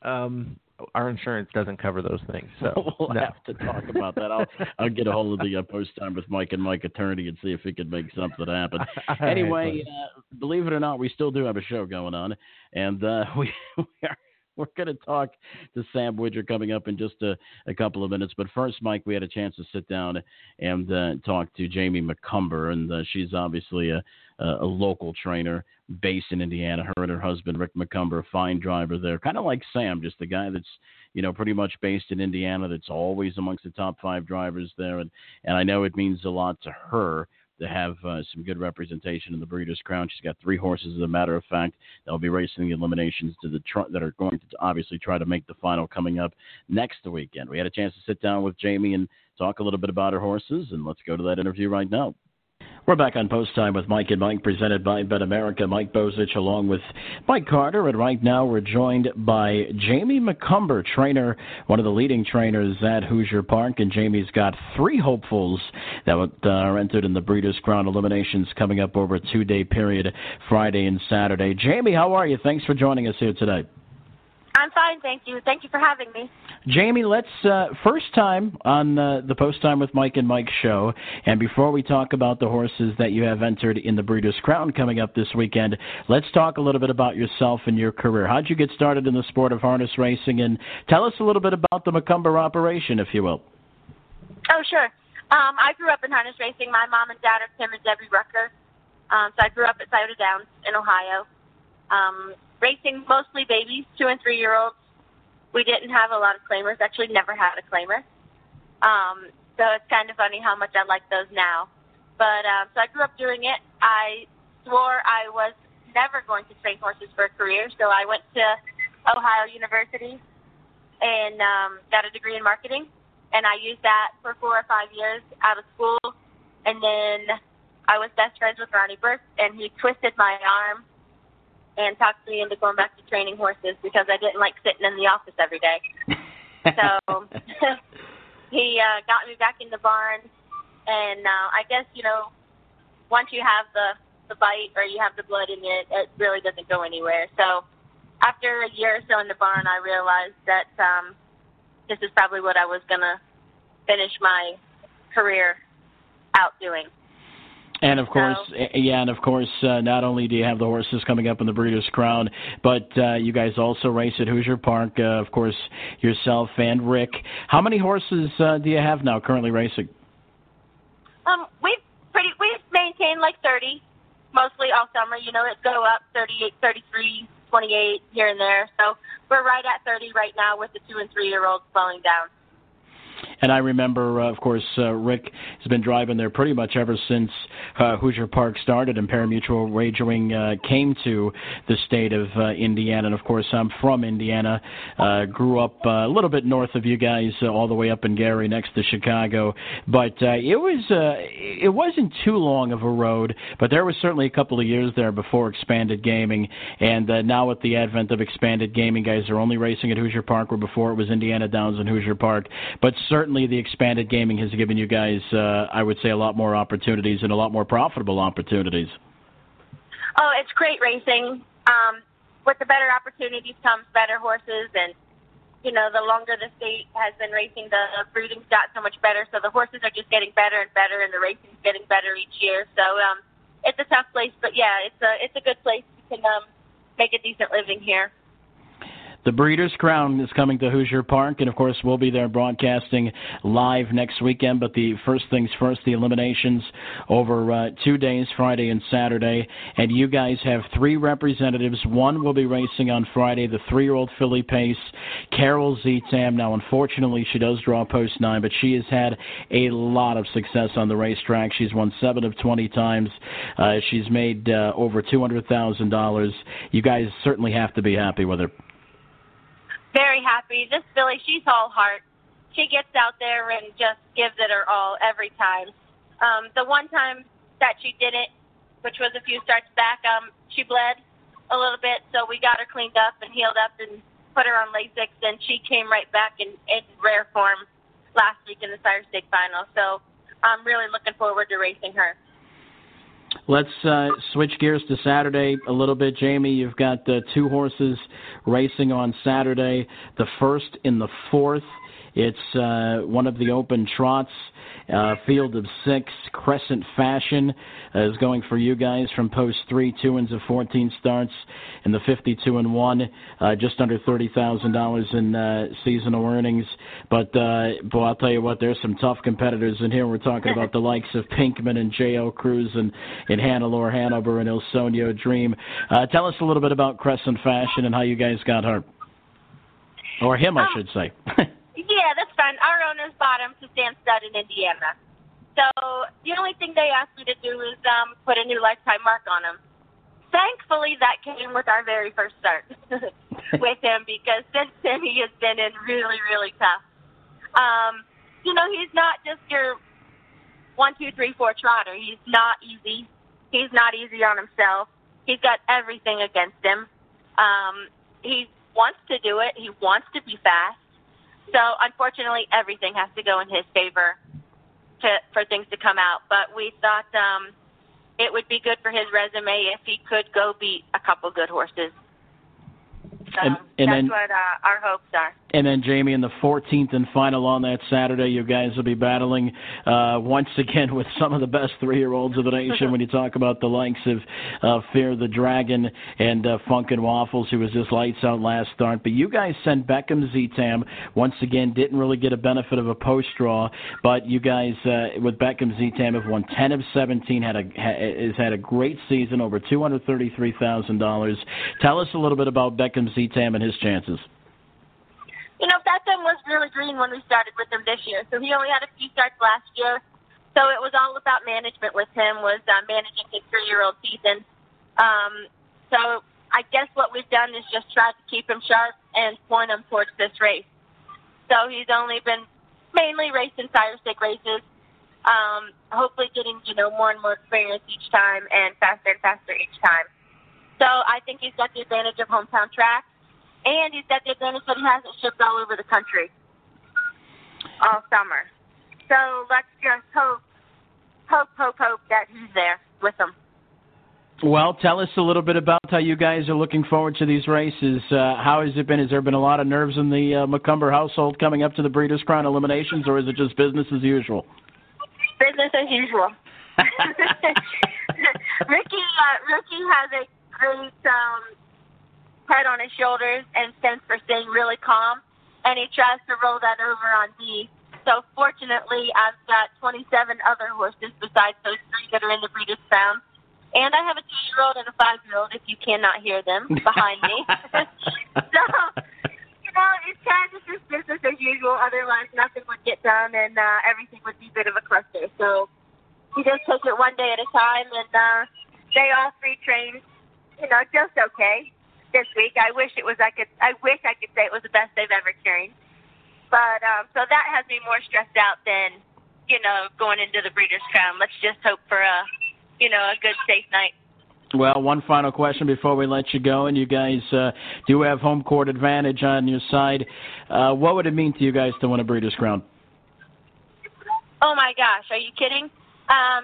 um, our insurance doesn't cover those things. So we'll no. have to talk about that. I'll I'll get a hold of the uh, post time with Mike and Mike attorney and see if he can make something happen. Anyway, buddy. uh, believe it or not, we still do have a show going on, and uh, we we are. We're going to talk to Sam Widger coming up in just a, a couple of minutes. But first, Mike, we had a chance to sit down and uh, talk to Jamie Macomber, and uh, she's obviously a, a, local trainer based in Indiana. Her and her husband, Rick Macomber, a fine driver there, kind of like Sam, just a guy that's you know pretty much based in Indiana. That's always amongst the top five drivers there, and and I know it means a lot to her to have uh, some good representation in the Breeders' Crown. She's got three horses, as a matter of fact. They'll be racing the eliminations to the tr- that are going to obviously try to make the final coming up next weekend. We had a chance to sit down with Jamie and talk a little bit about her horses, and let's go to that interview right now. We're back on post time with Mike and Mike, presented by BetAmerica. Mike Bozich along with Mike Carter, and right now we're joined by Jamie Macomber, trainer, one of the leading trainers at Hoosier Park, and Jamie's got three hopefuls that uh, are entered in the Breeders' Crown eliminations coming up over a two-day period, Friday and Saturday. Jamie, how are you? Thanks for joining us here today. I'm fine, thank you. Thank you for having me. Jamie, let's uh, first time on uh, the Post Time with Mike and Mike show, and before we talk about the horses that you have entered in the Breeders' Crown coming up this weekend, let's talk a little bit about yourself and your career. How'd you get started in the sport of harness racing, and tell us a little bit about the Macomber operation, if you will. Oh, sure. Um, I grew up in harness racing. My mom and dad are Tim and Debbie Rucker. Um, so I grew up at Scioto Downs in Ohio. Um, racing mostly babies, two and three year olds. We didn't have a lot of claimers. Actually, never had a claimer. Um, so it's kind of funny how much I like those now. But um, so I grew up doing it. I swore I was never going to train horses for a career, so I went to Ohio University and um, got a degree in marketing. And I used that for four or five years out of school. And then I was best friends with Ronnie Burke, and he twisted my arm and talked me into going back to training horses because I didn't like sitting in the office every day. so he uh, got me back in the barn, and uh, I guess you know, once you have the the bite or you have the blood in it, it really doesn't go anywhere. So after a year or so in the barn, I realized that um, this is probably what I was gonna finish my career out doing. And of course, so, yeah, and of course, uh, not only do you have the horses coming up in the Breeders' Crown, but uh, you guys also race at Hoosier Park. Uh, of course, yourself and Rick. How many horses uh, do you have now currently racing? Um, we've pretty we've maintained like 30, mostly all summer. You know, it go up 38, 33, 28 here and there. So we're right at 30 right now with the two and three year olds slowing down. And I remember, uh, of course, uh, Rick has been driving there pretty much ever since uh, Hoosier Park started and parimutuel wagering uh, came to the state of uh, Indiana. And of course, I'm from Indiana. Uh, grew up uh, a little bit north of you guys, uh, all the way up in Gary, next to Chicago. But uh, it was uh, it wasn't too long of a road, but there was certainly a couple of years there before expanded gaming. And uh, now with the advent of expanded gaming, guys are only racing at Hoosier Park, where before it was Indiana Downs and Hoosier Park. But certainly the expanded gaming has given you guys, uh, I would say, a lot more opportunities and a lot more profitable opportunities. Oh, it's great racing. Um, with the better opportunities comes better horses, and you know, the longer the state has been racing, the breeding's got so much better. So the horses are just getting better and better, and the racing's getting better each year. So um, it's a tough place, but yeah, it's a it's a good place. You can um, make a decent living here. The Breeders' Crown is coming to Hoosier Park, and of course, we'll be there broadcasting live next weekend. But the first things first, the eliminations over uh, two days, Friday and Saturday. And you guys have three representatives. One will be racing on Friday, the three year old filly pace, Carol's Z Tam. Now, unfortunately, she does draw post nine, but she has had a lot of success on the racetrack. She's won seven of 20 times. Uh, she's made uh, over $200,000. You guys certainly have to be happy with her very happy. This Billy, she's all heart. She gets out there and just gives it her all every time. Um, the one time that she didn't, which was a few starts back, um, she bled a little bit, so we got her cleaned up and healed up and put her on Lasix, and she came right back in, in rare form last week in the Sire Stakes final. So I'm really looking forward to racing her. Let's uh, switch gears to Saturday a little bit, Jamie. You've got uh, two horses racing on Saturday. The first in the fourth. It's uh, one of the open trots. Uh, field of six, Crescent Fashion uh, is going for you guys from post three, two wins of 14 starts, and the 52 and one, uh, just under thirty thousand dollars in uh, seasonal earnings. But uh, boy, I'll tell you what, there's some tough competitors in here. We're talking about the likes of Pinkman and J.O. Cruz and, and Hannelore Hanover and Il Sogno Dream. Uh, tell us a little bit about Crescent Fashion and how you guys got her, or him, I should say. Fine. Our owners him to stand stud in Indiana. So the only thing they asked me to do is um, put a new lifetime mark on him. Thankfully, that came with our very first start with him because since then he has been in really, really tough. Um, you know, he's not just your one, two, three, four trotter. He's not easy. He's not easy on himself. He's got everything against him. Um, he wants to do it. He wants to be fast. So unfortunately, everything has to go in his favor to for things to come out. But we thought um, it would be good for his resume if he could go beat a couple good horses. So And- and that's then- what uh, our hopes are. And then, Jamie, in the 14th and final on that Saturday, you guys will be battling uh, once again with some of the best three-year-olds of the nation. when you talk about the likes of uh, Fear the Dragon and uh, Funknwaffles, who was just lights out last start. But you guys sent Beckhams Z Tam once again. Didn't really get a benefit of a post draw, but you guys uh, with Beckhams Z Tam have won 10 of 17. Had a ha- has had a great season, over 233 thousand dollars. Tell us a little bit about Beckhams Z Tam and his chances. You know, Beckham was really green when we started with him this year. So he only had a few starts last year. So it was all about management with him, was uh, managing his three-year-old season. Um, so I guess what we've done is just try to keep him sharp and point him towards this race. So he's only been mainly racing Sire Stakes races, um, hopefully getting, you know, more and more experience each time and faster and faster each time. So I think he's got the advantage of hometown track, and he's got the advantage that he hasn't shipped all over the country all summer. So let's just hope, hope, hope, hope that he's there with them. Well, tell us a little bit about how you guys are looking forward to these races. Uh, how has it been? Has there been a lot of nerves in the uh, Macomber household coming up to the Breeders' Crown eliminations, or is it just business as usual? Business as usual. Ricky, uh, Ricky has a great um, head on his shoulders and sense for staying really calm, and he tries to roll that over on me. So fortunately, I've got 27 other horses besides those three that are in the Breeders' Crown. And I have a two-year-old and a five-year-old, if you cannot hear them, behind me. so, you know, it's kind of just business as usual. Otherwise, nothing would get done, and uh, everything would be a bit of a cluster. So, you just take it one day at a time, and uh, they all three trained, you know, just okay this week. I wish it was I could. I wish I could say it was the best they've ever trained. But um, so that has me more stressed out than you know going into the Breeders' Crown. Let's just hope for a you know a good safe night. Well, one final question before we let you go, and you guys uh, do have home court advantage on your side. Uh, what would it mean to you guys to win a Breeders' Crown? Oh my gosh, are you kidding? Um,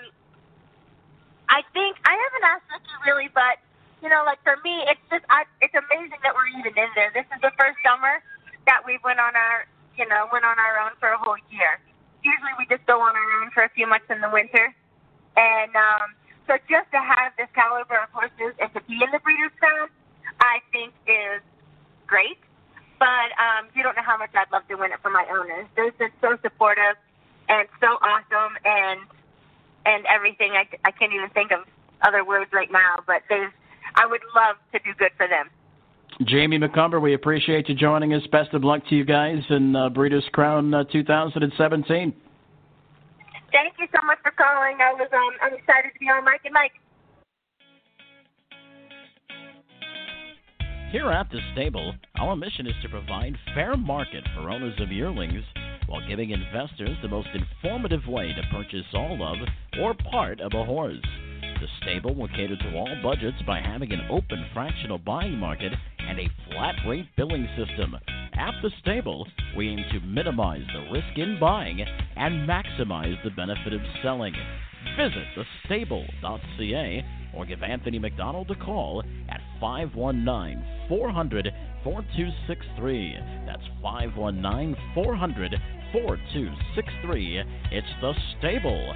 I think I haven't asked Ricky really, but you know, like for me, it's just I, it's amazing that we're even in there. This is the first summer that we went on our, you know, went on our own for a whole year. Usually we just go on our own for a few months in the winter, and um, so just to have this caliber of horses and to be in the Breeders' Crown, I think is great. But um, you don't know how much I'd love to win it for my owners. They've been so supportive and so awesome, and and everything. I, I can't even think of other words right now, but they've. I would love to do good for them. Jamie Macomber, we appreciate you joining us. Best of luck to you guys in uh, Breeders' Crown uh, 2017. Thank you so much for calling. I was um, I'm excited to be on Mike and Mike. Here at the stable, our mission is to provide fair market for owners of yearlings while giving investors the most informative way to purchase all of or part of a horse. The stable will cater to all budgets by having an open fractional buying market and a flat rate billing system. At the stable, we aim to minimize the risk in buying and maximize the benefit of selling. Visit thestable.ca or give Anthony McDonald a call at 519 400 4263. That's 519 400 4263. It's thestable.ca.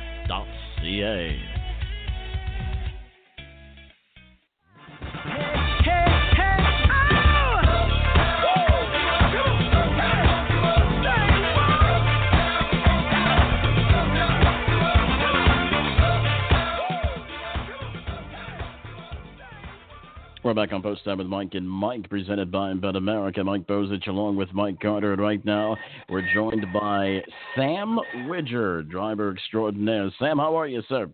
We're back on Post Time with Mike and Mike, presented by BetAmerica. Mike Bozich along with Mike Carter. And right now, we're joined by Sam Widger, driver extraordinaire. Sam, how are you, sir?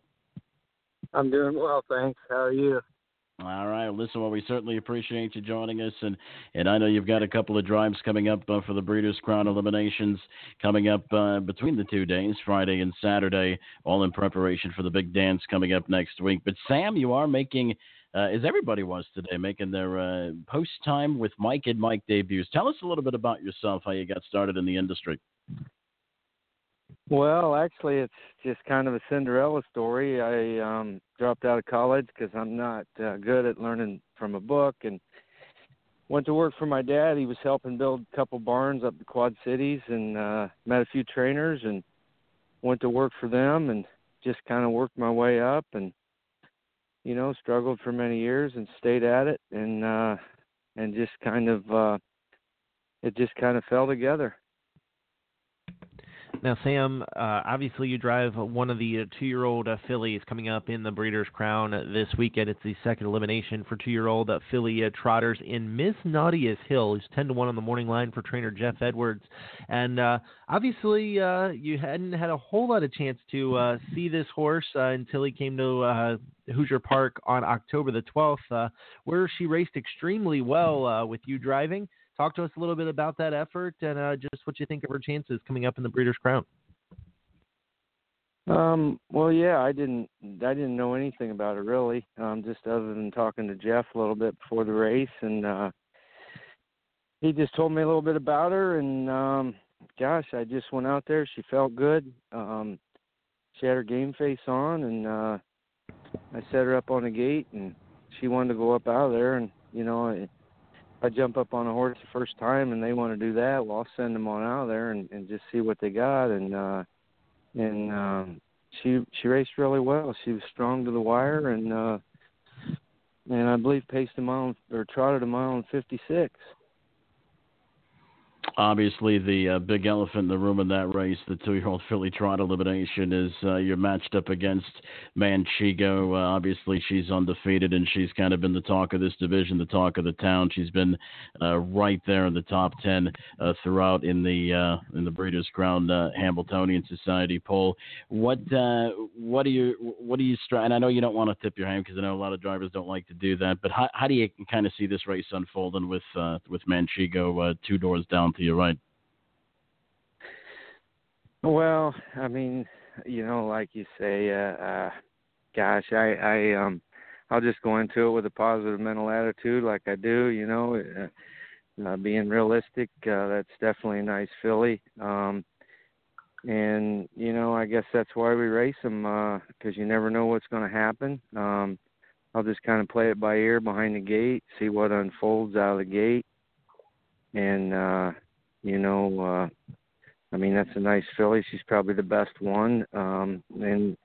I'm doing well, thanks. How are you? All right. Listen, well, we certainly appreciate you joining us, and and I know you've got a couple of drives coming up uh, for the Breeders' Crown eliminations coming up uh, between the two days, Friday and Saturday, all in preparation for the big dance coming up next week. But Sam, you are making, uh, as everybody was today, making their uh, post time with Mike and Mike debuts. Tell us a little bit about yourself, how you got started in the industry. Well, actually, it's just kind of a Cinderella story. I um, dropped out of college because I'm not uh, good at learning from a book, and went to work for my dad. He was helping build a couple barns up the Quad Cities, and uh, met a few trainers, and went to work for them, and just kind of worked my way up, and you know, struggled for many years, and stayed at it, and uh, and just kind of uh, it just kind of fell together. Now, Sam, uh, obviously you drive one of the uh, two-year-old uh, fillies coming up in the Breeders' Crown this weekend. It's the second elimination for two-year-old uh, filly uh, trotters in Msnaughtashill, who's ten to one on the morning line for trainer Jeff Edwards. And uh, obviously, uh, you hadn't had a whole lot of chance to uh, see this horse uh, until he came to uh, Hoosier Park on October the 12th, uh, where she raced extremely well uh, with you driving. Talk to us a little bit about that effort and uh, just what you think of her chances coming up in the Breeders' Crown. Um, well, yeah, I didn't, I didn't know anything about it really, um, just other than talking to Jeff a little bit before the race, and uh, he just told me a little bit about her, and um, gosh, I just went out there. She felt good. Um, she had her game face on, and uh, I set her up on the gate, and she wanted to go up out of there, and you know, I, I jump up on a horse the first time and they want to do that, well, I'll send them on out of there and, and just see what they got. And uh, and um, she she raced really well. She was strong to the wire and uh, and I believe paced a mile or trotted a mile and fifty six obviously the uh, big elephant in the room in that race, the two-year-old filly trot elimination, is uh, you're matched up against Manchego. Uh, obviously, she's undefeated, and she's kind of been the talk of this division, the talk of the town. She's been uh, right there in the top ten uh, throughout in the uh, in the Breeders' Crown Hambletonian Society poll. What what do you what do you And I know you don't want to tip your hand because I know a lot of drivers don't like to do that. But how, how do you kind of see this race unfolding with with Manchego two doors down to you're right. Well, I mean, you know, like you say, uh, uh gosh, I, I, um, I'll just go into it with a positive mental attitude, like I do. You know, uh, uh, being realistic. Uh, that's definitely a nice filly. Um, and you know, I guess that's why we race them because uh, you never know what's going to happen. Um, I'll just kind of play it by ear behind the gate, see what unfolds out of the gate, and uh, you know, uh, I mean that's a nice filly. She's probably the best one, um, and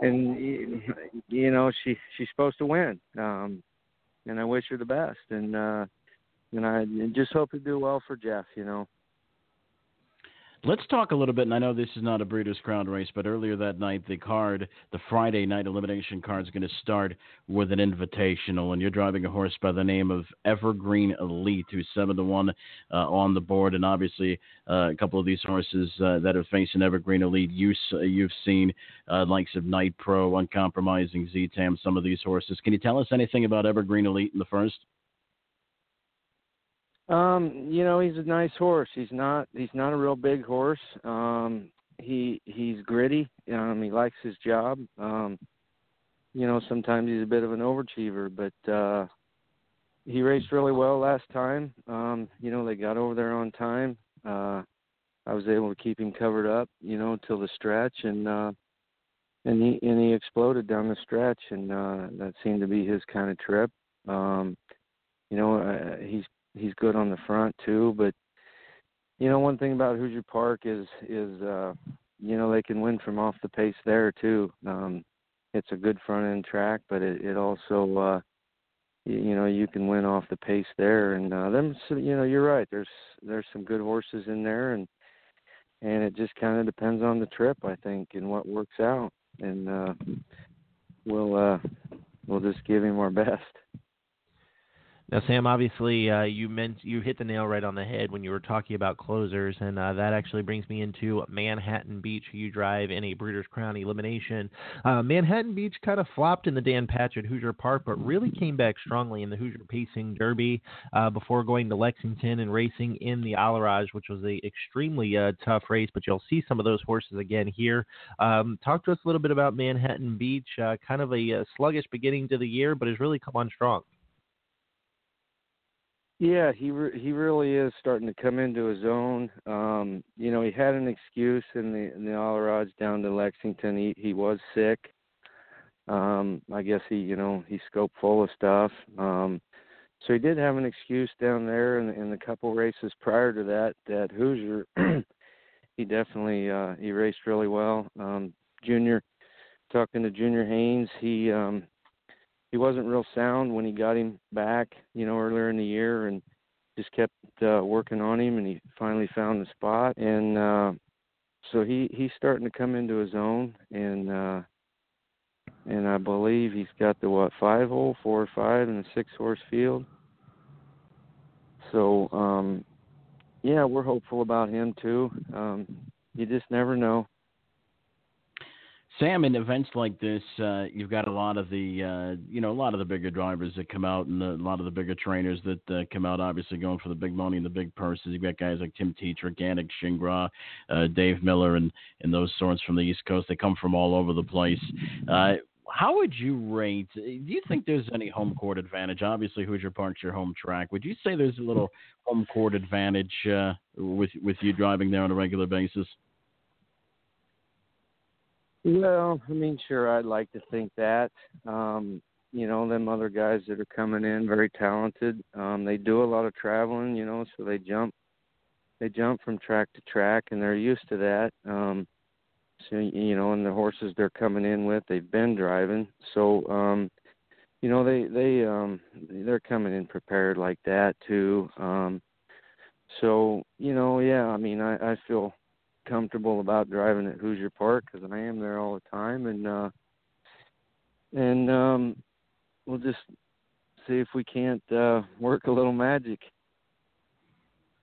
and you know she she's supposed to win. Um, and I wish her the best, and uh, and I just hope to do well for Jeff. You know. Let's talk a little bit, and I know this is not a Breeders' Crown race, but earlier that night, the card, the Friday night elimination card, is going to start with an invitational, and you're driving a horse by the name of Evergreen Elite, who's seven to one uh, on the board, and obviously uh, a couple of these horses uh, that are facing Evergreen Elite, you, you've seen uh, likes of Night Pro, Uncompromising, Z-Tam, some of these horses. Can you tell us anything about Evergreen Elite in the first? Um, you know, he's a nice horse. He's not he's not a real big horse. Um he he's gritty. Um he likes his job. Um you know, sometimes he's a bit of an overachiever, but uh he raced really well last time. Um, you know, they got over there on time. Uh I was able to keep him covered up, you know, till the stretch and uh and he and he exploded down the stretch and uh that seemed to be his kind of trip. Um you know, uh, he's he's good on the front too. But you know, one thing about Hoosier Park is is uh, you know they can win from off the pace there too. Um, it's a good front end track, but it, it also uh, you, you know you can win off the pace there. And uh, them, you know, you're right. There's there's some good horses in there, and and it just kind of depends on the trip, I think, and what works out. And uh, we'll uh, we'll just give him our best. Now, Sam, obviously, uh, you meant you hit the nail right on the head when you were talking about closers, and uh, that actually brings me into Manhattan Beach, you drive in a Breeders' Crown elimination. Uh, Manhattan Beach kind of flopped in the Dan Patch at Hoosier Park, but really came back strongly in the Hoosier Pacing Derby uh, before going to Lexington and racing in the Allerage, which was a extremely uh, tough race. But you'll see some of those horses again here. Um, talk to us a little bit about Manhattan Beach. Uh, kind of a, a sluggish beginning to the year, but has really come on strong. Yeah, he re- he really is starting to come into his own. Um, you know, he had an excuse in the in the All down to Lexington. He he was sick. Um, I guess he you know he scoped full of stuff. Um, so he did have an excuse down there in, in the couple races prior to that. That Hoosier, he definitely uh, he raced really well. Um, Junior, talking to Junior Haynes, he um, he wasn't real sound when he got him back, you know, earlier in the year, and just kept uh, working on him, and he finally found the spot, and uh, so he he's starting to come into his own, and uh, and I believe he's got the what five hole, four or five, and a six horse field. So um, yeah, we're hopeful about him too. Um, you just never know. Sam, in events like this, uh, you've got a lot of the, uh, you know, a lot of the bigger drivers that come out, and a lot of the bigger trainers that uh, come out. Obviously, going for the big money and the big purses. You've got guys like Tim Tetrick, Yannick Gingras, uh, Dave Miller, and and those sorts from the East Coast. They come from all over the place. Uh, how would you rate? Do you think there's any home court advantage? Obviously, Hoosier Park's your home track. Would you say there's a little home court advantage uh, with with you driving there on a regular basis? Well, I mean, sure, I'd like to think that. Um, you know, them other guys that are coming in, very talented. Um, they do a lot of traveling, you know, so they jump, they jump from track to track, and they're used to that. Um, so you know, and the horses they're coming in with, they've been driving, so um, you know, they they um, they're coming in prepared like that too. Um, so you know, yeah, I mean, I, I feel comfortable about driving at Hoosier Park because I am there all the time, and uh, and um, we'll just see if we can't uh, work a little magic.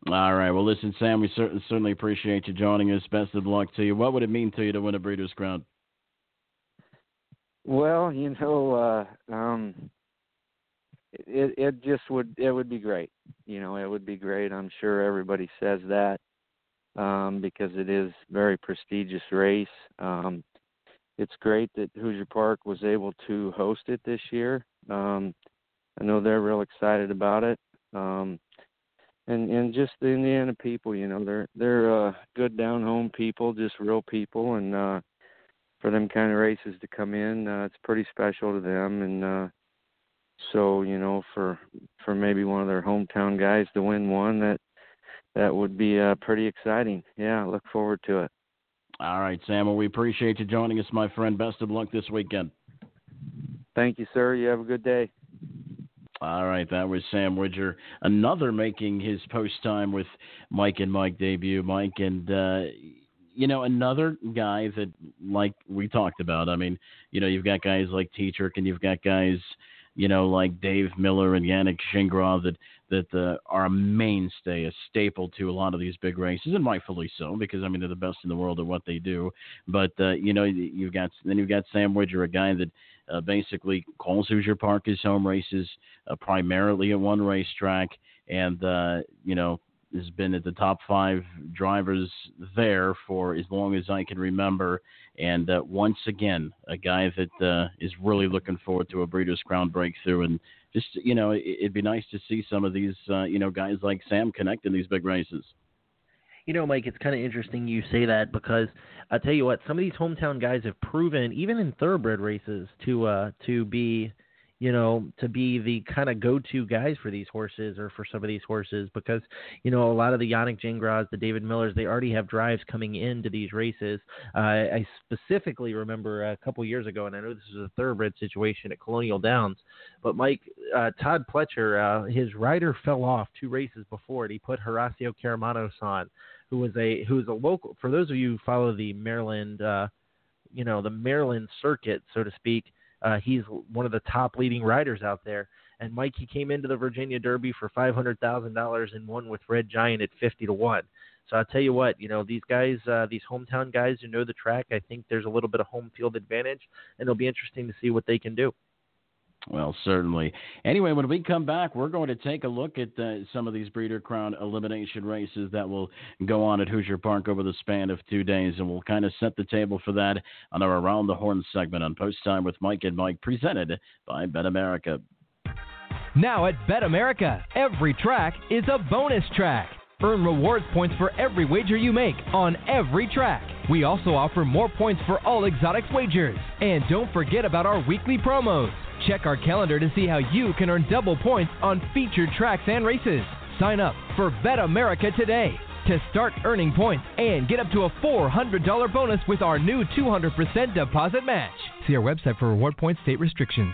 All right. Well, listen, Sam, we cer- certainly appreciate you joining us. Best of luck to you. What would it mean to you to win a Breeders' Crown? Well, you know, uh, um, it it just would it would be great. You know, it would be great. I'm sure everybody says that um, because it is very prestigious race. Um, it's great that Hoosier Park was able to host it this year. Um, I know they're real excited about it. Um, and and just the Indiana people, you know, they're they're uh, good down home people, just real people, and uh, for them kind of races to come in, uh, it's pretty special to them. And uh, so, you know, for for maybe one of their hometown guys to win one, that that would be uh, pretty exciting. Yeah, look forward to it. All right, Sam. Well, we appreciate you joining us, my friend. Best of luck this weekend. Thank you, sir. You have a good day. All right, that was Sam Widger, another making his post time with Mike and Mike debut. Mike and uh, you know another guy that like we talked about. I mean, you know, you've got guys like Tetrick and you've got guys, you know, like Dave Miller and Yannick Gingras that that uh, are a mainstay, a staple to a lot of these big races, and rightfully so, because I mean they're the best in the world at what they do. But uh, you know, you've got then you've got Sam Widger, a guy that uh, basically calls Hoosier Park his home races, uh, primarily at one racetrack, and uh, you know has been at the top five drivers there for as long as I can remember. And uh, once again, a guy that uh, is really looking forward to a Breeders' Crown breakthrough and just you know, it, would be nice to see some of these uh, you know guys like Sam connect in these big races. You know, Mike, it's kind of interesting you say that because I tell you what, some of these hometown guys have proven, even in thoroughbred races, to uh, to be you know, to be the kind of go-to guys for these horses or for some of these horses because, you know, a lot of the Yannick Gingras, the David Millers, they already have drives coming into these races. Uh, I specifically remember a couple years ago, and I know this is a thoroughbred situation at Colonial Downs, but Mike, uh, Todd Pletcher, uh, his rider fell off two races before it. He put Horacio Karamanos on, who was a who was a local. For those of you who follow the Maryland, uh, you know, the Maryland circuit, so to speak, uh, he's one of the top leading riders out there. And Mike, he came into the Virginia Derby for five hundred thousand dollars and won with Red Giant at fifty to one. So I'll tell you what, you know, these guys, uh, these hometown guys who know the track, I think there's a little bit of home field advantage, and it'll be interesting to see what they can do. Well, certainly. Anyway, when we come back, we're going to take a look at uh, some of these Breeder Crown elimination races that will go on at Hoosier Park over the span of two days, and we'll kind of set the table for that on our Around the Horn segment on Post Time with Mike and Mike, presented by BetAmerica. Now at BetAmerica, every track is a bonus track. Earn rewards points for every wager you make on every track. We also offer more points for all exotics wagers. And don't forget about our weekly promos. Check our calendar to see how you can earn double points on featured tracks and races. Sign up for BetAmerica today to start earning points and get up to a $400 bonus with our new 200% deposit match. See our website for reward points state restrictions.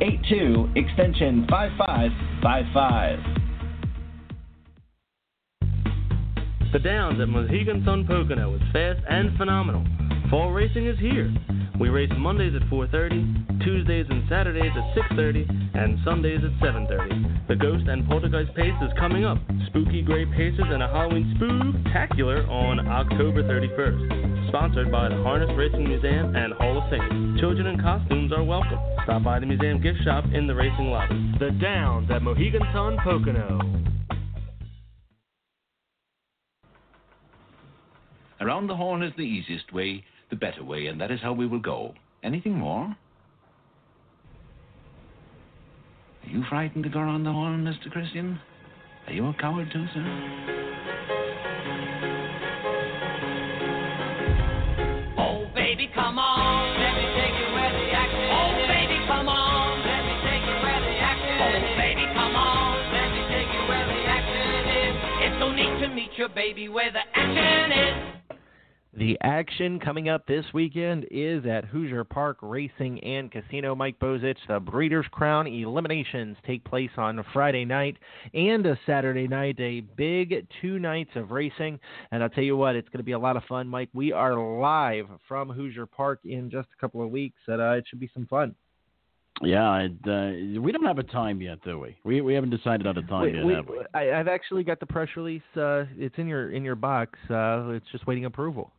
8782 extension 5555. The Downs at Mohegan Sun Pocono is fast and phenomenal. Fall racing is here. We race Mondays at 4:30, Tuesdays and Saturdays at 6:30, and Sundays at 7:30. The Ghost and Poltergeist Pace is coming up. Spooky Gray Paces and a Halloween Spooktacular on October 31st. Sponsored by the Harness Racing Museum and Hall of Fame. Children in costumes are welcome. Stop by the museum gift shop in the racing lobby. The Downs at Mohegan Sun Pocono. Around the horn is the easiest way, the better way, and that is how we will go. Anything more? Are you frightened to go around the horn, Mr. Christian? Are you a coward too, sir? Oh, baby, come on, let me take you where the action is. Oh, baby, come on, let me take you where the action is. Oh, baby, come on, let me take you where the action is. It's so neat to meet your baby where the action is. The action coming up this weekend is at Hoosier Park Racing and Casino. Mike Bozich, the Breeders' Crown eliminations take place on Friday night and a Saturday night. A big two nights of racing. And I'll tell you what, it's going to be a lot of fun, Mike. We are live from Hoosier Park in just a couple of weeks. And, uh, it should be some fun. Yeah, it, uh, we don't have a time yet, do we? We we haven't decided on a time We- yet, we- have we? I, I've actually got the press release. Uh, it's in your in your box. Uh, it's just waiting approval.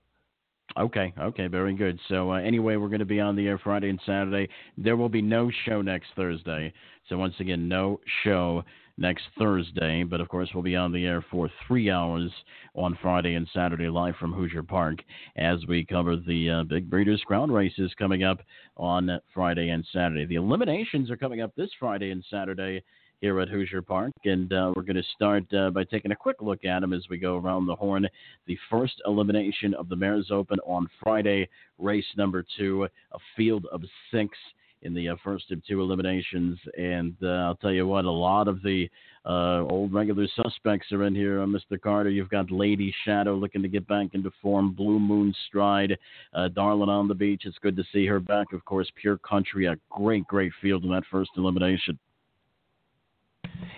Okay, okay, very good. So uh, anyway, we're going to be on the air Friday and Saturday. There will be no show next Thursday. So once again, no show next Thursday. But of course, we'll be on the air for three hours on Friday and Saturday, live from Hoosier Park, as we cover the uh, Big Breeders' Crown races coming up on Friday and Saturday. The eliminations are coming up this Friday and Saturday here at Hoosier Park. And uh, we're going to start uh, by taking a quick look at them as we go around the horn. The first elimination of the Mares Open on Friday, race number two, a field of six in the uh, first of two eliminations. And uh, I'll tell you what, a lot of the uh, old regular suspects are in here. Uh, Mr. Carter, you've got Lady Shadow looking to get back into form, Blue Moon Stride, uh, Darlin on the beach. It's good to see her back. Of course, Pure Country, a great, great field in that first elimination.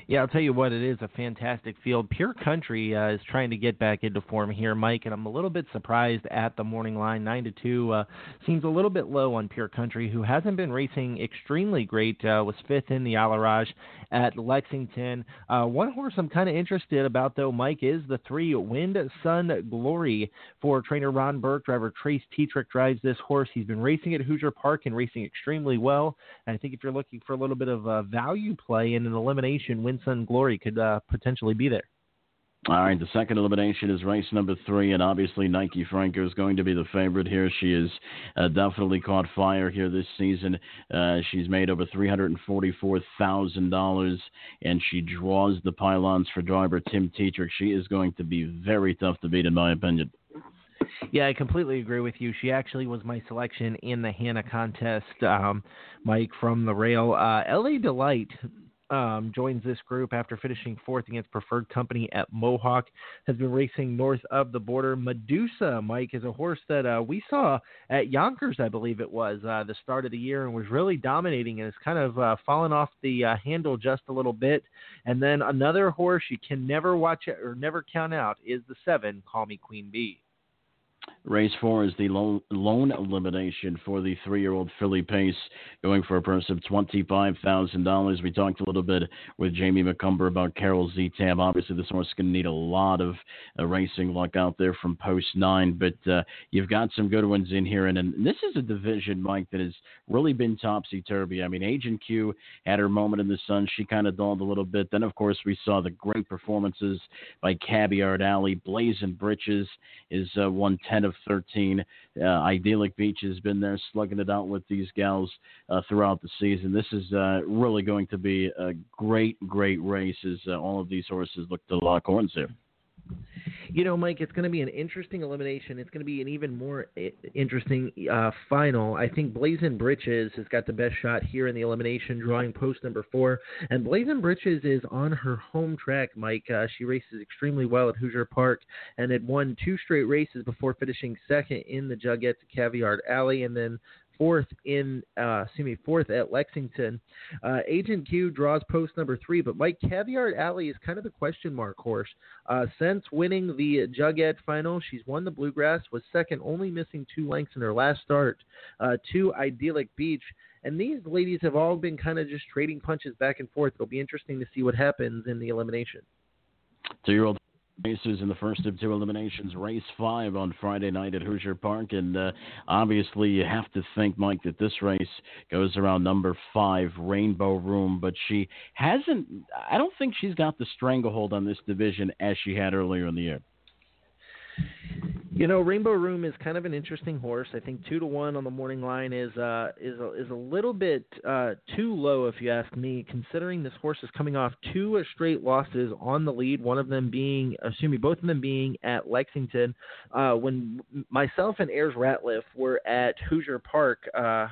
Yeah, I'll tell you what, it is a fantastic field. Pure Country uh, is trying to get back into form here, Mike, and I'm a little bit surprised at the morning line. Nine to two uh, seems a little bit low on Pure Country, who hasn't been racing extremely great. Uh, was fifth in the Allerage at Lexington. Uh, one horse I'm kind of interested about, though, Mike, is the three Wind Sun Glory for trainer Ron Burke. Driver Trace Tetrick drives this horse. He's been racing at Hoosier Park and racing extremely well. And I think if you're looking for a little bit of uh, value play in an elimination, Wind Sun Glory could uh, potentially be there. All right, the second elimination is race number three, and obviously Nike Franco is going to be the favorite here. She has uh, definitely caught fire here this season. Uh, she's made over three hundred and forty-four thousand dollars, and she draws the pylons for driver Tim Tetrick. She is going to be very tough to beat, in my opinion. Yeah, I completely agree with you. She actually was my selection in the Hannah contest, um, Mike, from the rail. Uh, LA Delight um, joins this group after finishing fourth against Preferred Company at Mohawk. Has been racing north of the border. Medusa, Mike, is a horse that uh, we saw at Yonkers, I believe it was, uh, the start of the year, and was really dominating and has kind of uh, fallen off the uh, handle just a little bit. And then another horse you can never watch or never count out is the seven, Call Me Queen Bee. Race four is the loan, lone elimination for the three-year-old filly pace, going for a purse of twenty-five thousand dollars. We talked a little bit with Jamie Macomber about Carol's Z Tam. Obviously, this horse is going to need a lot of uh, racing luck out there from post nine, but uh, you've got some good ones in here, and, and this is a division, Mike, that has really been topsy-turvy. I mean, Agent Q had her moment in the sun; she kind of dulled a little bit. Then, of course, we saw the great performances by Caviart Ally. Blazing Britches is uh, one ten of 13. Uh, Idyllic Beach has been there slugging it out with these gals uh, throughout the season. This is uh, really going to be a great, great race as uh, all of these horses look to lock horns here. You know, Mike, it's going to be an interesting elimination. It's going to be an even more interesting uh, final. I think Blazing Britches has got the best shot here in the elimination, drawing post number four. And Blazing Britches is on her home track, Mike. Uh, she races extremely well at Hoosier Park and had won two straight races before finishing second in the Jugette Caviart Ally and then fourth in, uh, excuse me, fourth at Lexington. Uh, Agent Q draws post number three, but Mike Caviart Ally is kind of the question mark horse. Uh, since winning the Jugette final, she's won the Bluegrass, was second, only missing two lengths in her last start uh, to Idyllic Beach. And these ladies have all been kind of just trading punches back and forth. It'll be interesting to see what happens in the elimination. Two year old races in the first of two eliminations. Race five on Friday night at Hoosier Park, and uh, obviously you have to think, Mike, that this race goes around number five, Rainbow Room. But she hasn't. I don't think she's got the stranglehold on this division as she had earlier in the year. You know, Rainbow Room is kind of an interesting horse. I think two to one on the morning line is uh, is a, is a little bit uh, too low, if you ask me. Considering this horse is coming off two straight losses on the lead, one of them being, assuming both of them being at Lexington. Uh, when myself and Ayers Ratliff were at Hoosier Park uh,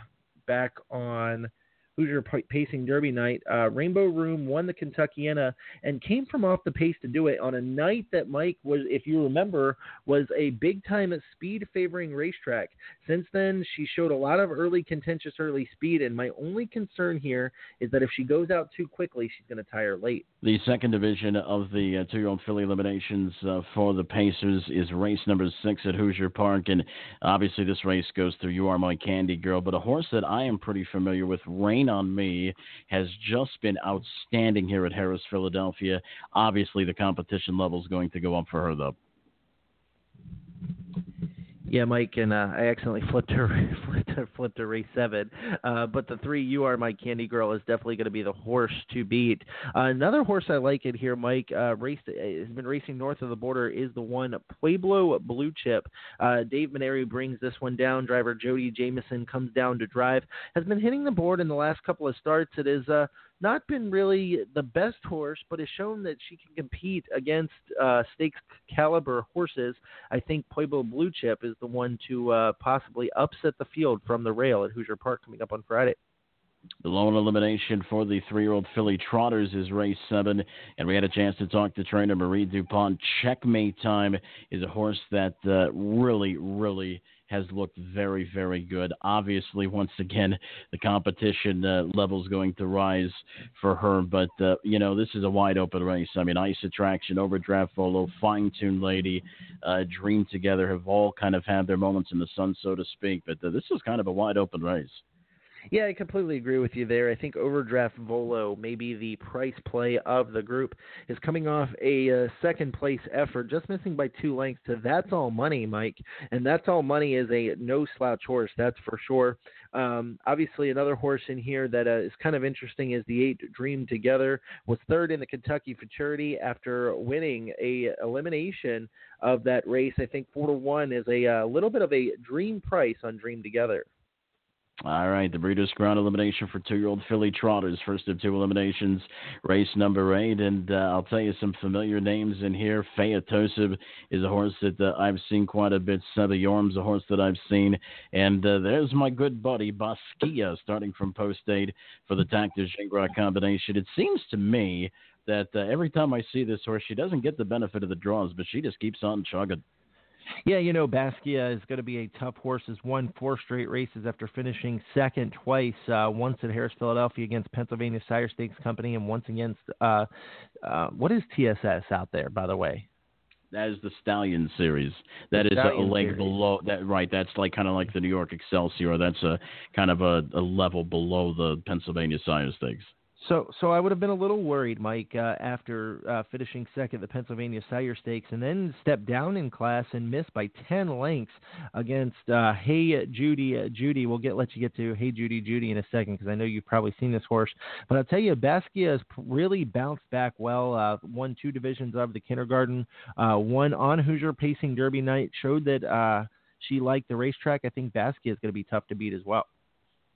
back on Hoosier Pacing Derby night. Uh, Rainbow Room won the Kentuckiana and came from off the pace to do it on a night that Mike was, if you remember, was a big time speed favoring racetrack. Since then, she showed a lot of early contentious early speed, and my only concern here is that if she goes out too quickly, she's going to tire late. The second division of the uh, two-year-old filly eliminations uh, for the Pacers is race number six at Hoosier Park, and obviously this race goes through "You Are My Candy Girl," but a horse that I am pretty familiar with, On Me, has just been outstanding here at Harrah's Philadelphia. Obviously, the competition level is going to go up for her, though. Yeah, Mike, and uh, I accidentally flipped her, flipped flipped her race seven. Uh, but the three, you are my candy girl, is definitely going to be the horse to beat. Uh, another horse I like it here, Mike, uh, raced has been racing north of the border is the one Pueblo Blue Chip. Uh, Dave Menary brings this one down. Driver Jody Jamieson comes down to drive. Has been hitting the board in the last couple of starts. It is uh, not been really the best horse, but has shown that she can compete against uh, stakes caliber horses. I think Pueblo Blue Chip is the one to uh, possibly upset the field from the rail at Hoosier Park coming up on Friday. The lone elimination for the three-year-old filly Trotters is race seven, and we had a chance to talk to trainer Marie Dupont. Checkmate Time is a horse that uh, really, really has looked very, very good. Obviously, once again, the competition uh, level is going to rise for her, but uh, you know this is a wide open race. I mean, Ice Attraction, Overdraft Volo, Fine Tune Lady, uh, Dream Together have all kind of had their moments in the sun, so to speak. But uh, this is kind of a wide open race. Yeah, I completely agree with you there. I think Overdraft Volo, maybe the price play of the group, is coming off a uh, second place effort, just missing by two lengths to That's All Money, Mike. And That's All Money is a no slouch horse, that's for sure. Um, obviously, another horse in here that uh, is kind of interesting is the Eight Dream Together. Was third in the Kentucky Futurity after winning a elimination of that race. I think four to one is a uh, little bit of a dream price on Dream Together. All right, the Breeders' Crown elimination for two-year-old filly trotters. First of two eliminations, race number eight, and uh, I'll tell you some familiar names in here. Tosib is a horse that uh, I've seen quite a bit. Seba Yorm's a horse that I've seen, and uh, there's my good buddy Basquiat starting from post eight for the Takter Gingras combination. It seems to me that uh, every time I see this horse, she doesn't get the benefit of the draws, but she just keeps on chugging. Yeah, you know, Basquiat is going to be a tough horse. Has won four straight races after finishing second twice. Uh, once at Harrah's Philadelphia against Pennsylvania Sire Stakes Company, and once against uh, uh, what is TSS out there, by the way? That is the Stallion series. That the is Stallion a leg series. below that. Right. That's like kind of like the New York Excelsior. That's a kind of a, a level below the Pennsylvania Sire Stakes. So, so I would have been a little worried, Mike, uh, after uh, finishing second at the Pennsylvania Sire Stakes, and then stepped down in class and missed by ten lengths against uh, Hey Judy uh, Judy. We'll get let you get to Hey Judy Judy in a second because I know you've probably seen this horse. But I'll tell you, Basquiat has really bounced back well. Uh, won two divisions of the kindergarten. Uh, won on Hoosier Pacing Derby night. Showed that uh, she liked the racetrack. I think Basquiat is going to be tough to beat as well.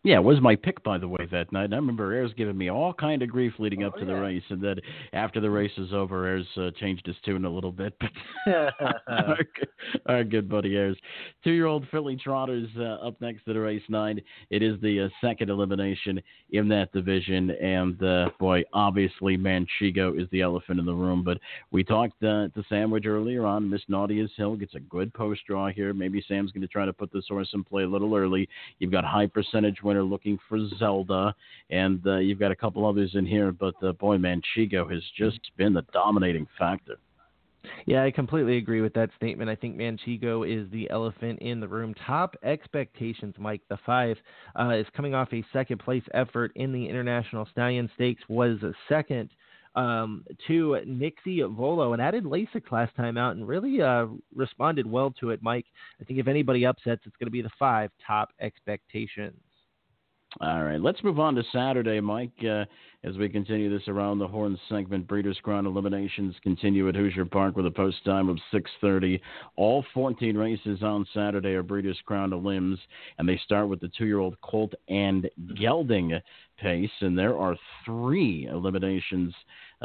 Yeah, it was my pick by the way that night. And I remember Ayers giving me all kind of grief leading Oh, up to the race, and then after the race is over, Ayers uh, changed his tune a little bit. But our, good, our good buddy Ayers, two-year-old filly trotters uh, up next to the race nine. It is the uh, second elimination in that division, and uh, boy, obviously Manchego is the elephant in the room. But we talked uh, to Sam Widger earlier on. Msnaughtashill gets a good post draw here. Maybe Sam's going to try to put this horse in play a little early. You've got high percentage winner looking for Zelda, and uh, you've got a couple others in here. But uh, boy, Manchego has just been the dominating factor. Yeah, I completely agree with that statement. I think Manchego is the elephant in the room. Top expectations, Mike. The five uh, is coming off a second place effort in the International Stallion Stakes. Was a second um, to Nixie Volo and added Lasix last time out and really uh, responded well to it, Mike. I think if anybody upsets, it's going to be the five top expectations. All right, let's move on to Saturday, Mike. Uh, as we continue this around the horn segment, Breeders' Crown eliminations continue at Hoosier Park with a post time of 6:30. All 14 races on Saturday are Breeders' Crown limbs, and they start with the two-year-old Colt and Gelding pace, and there are three eliminations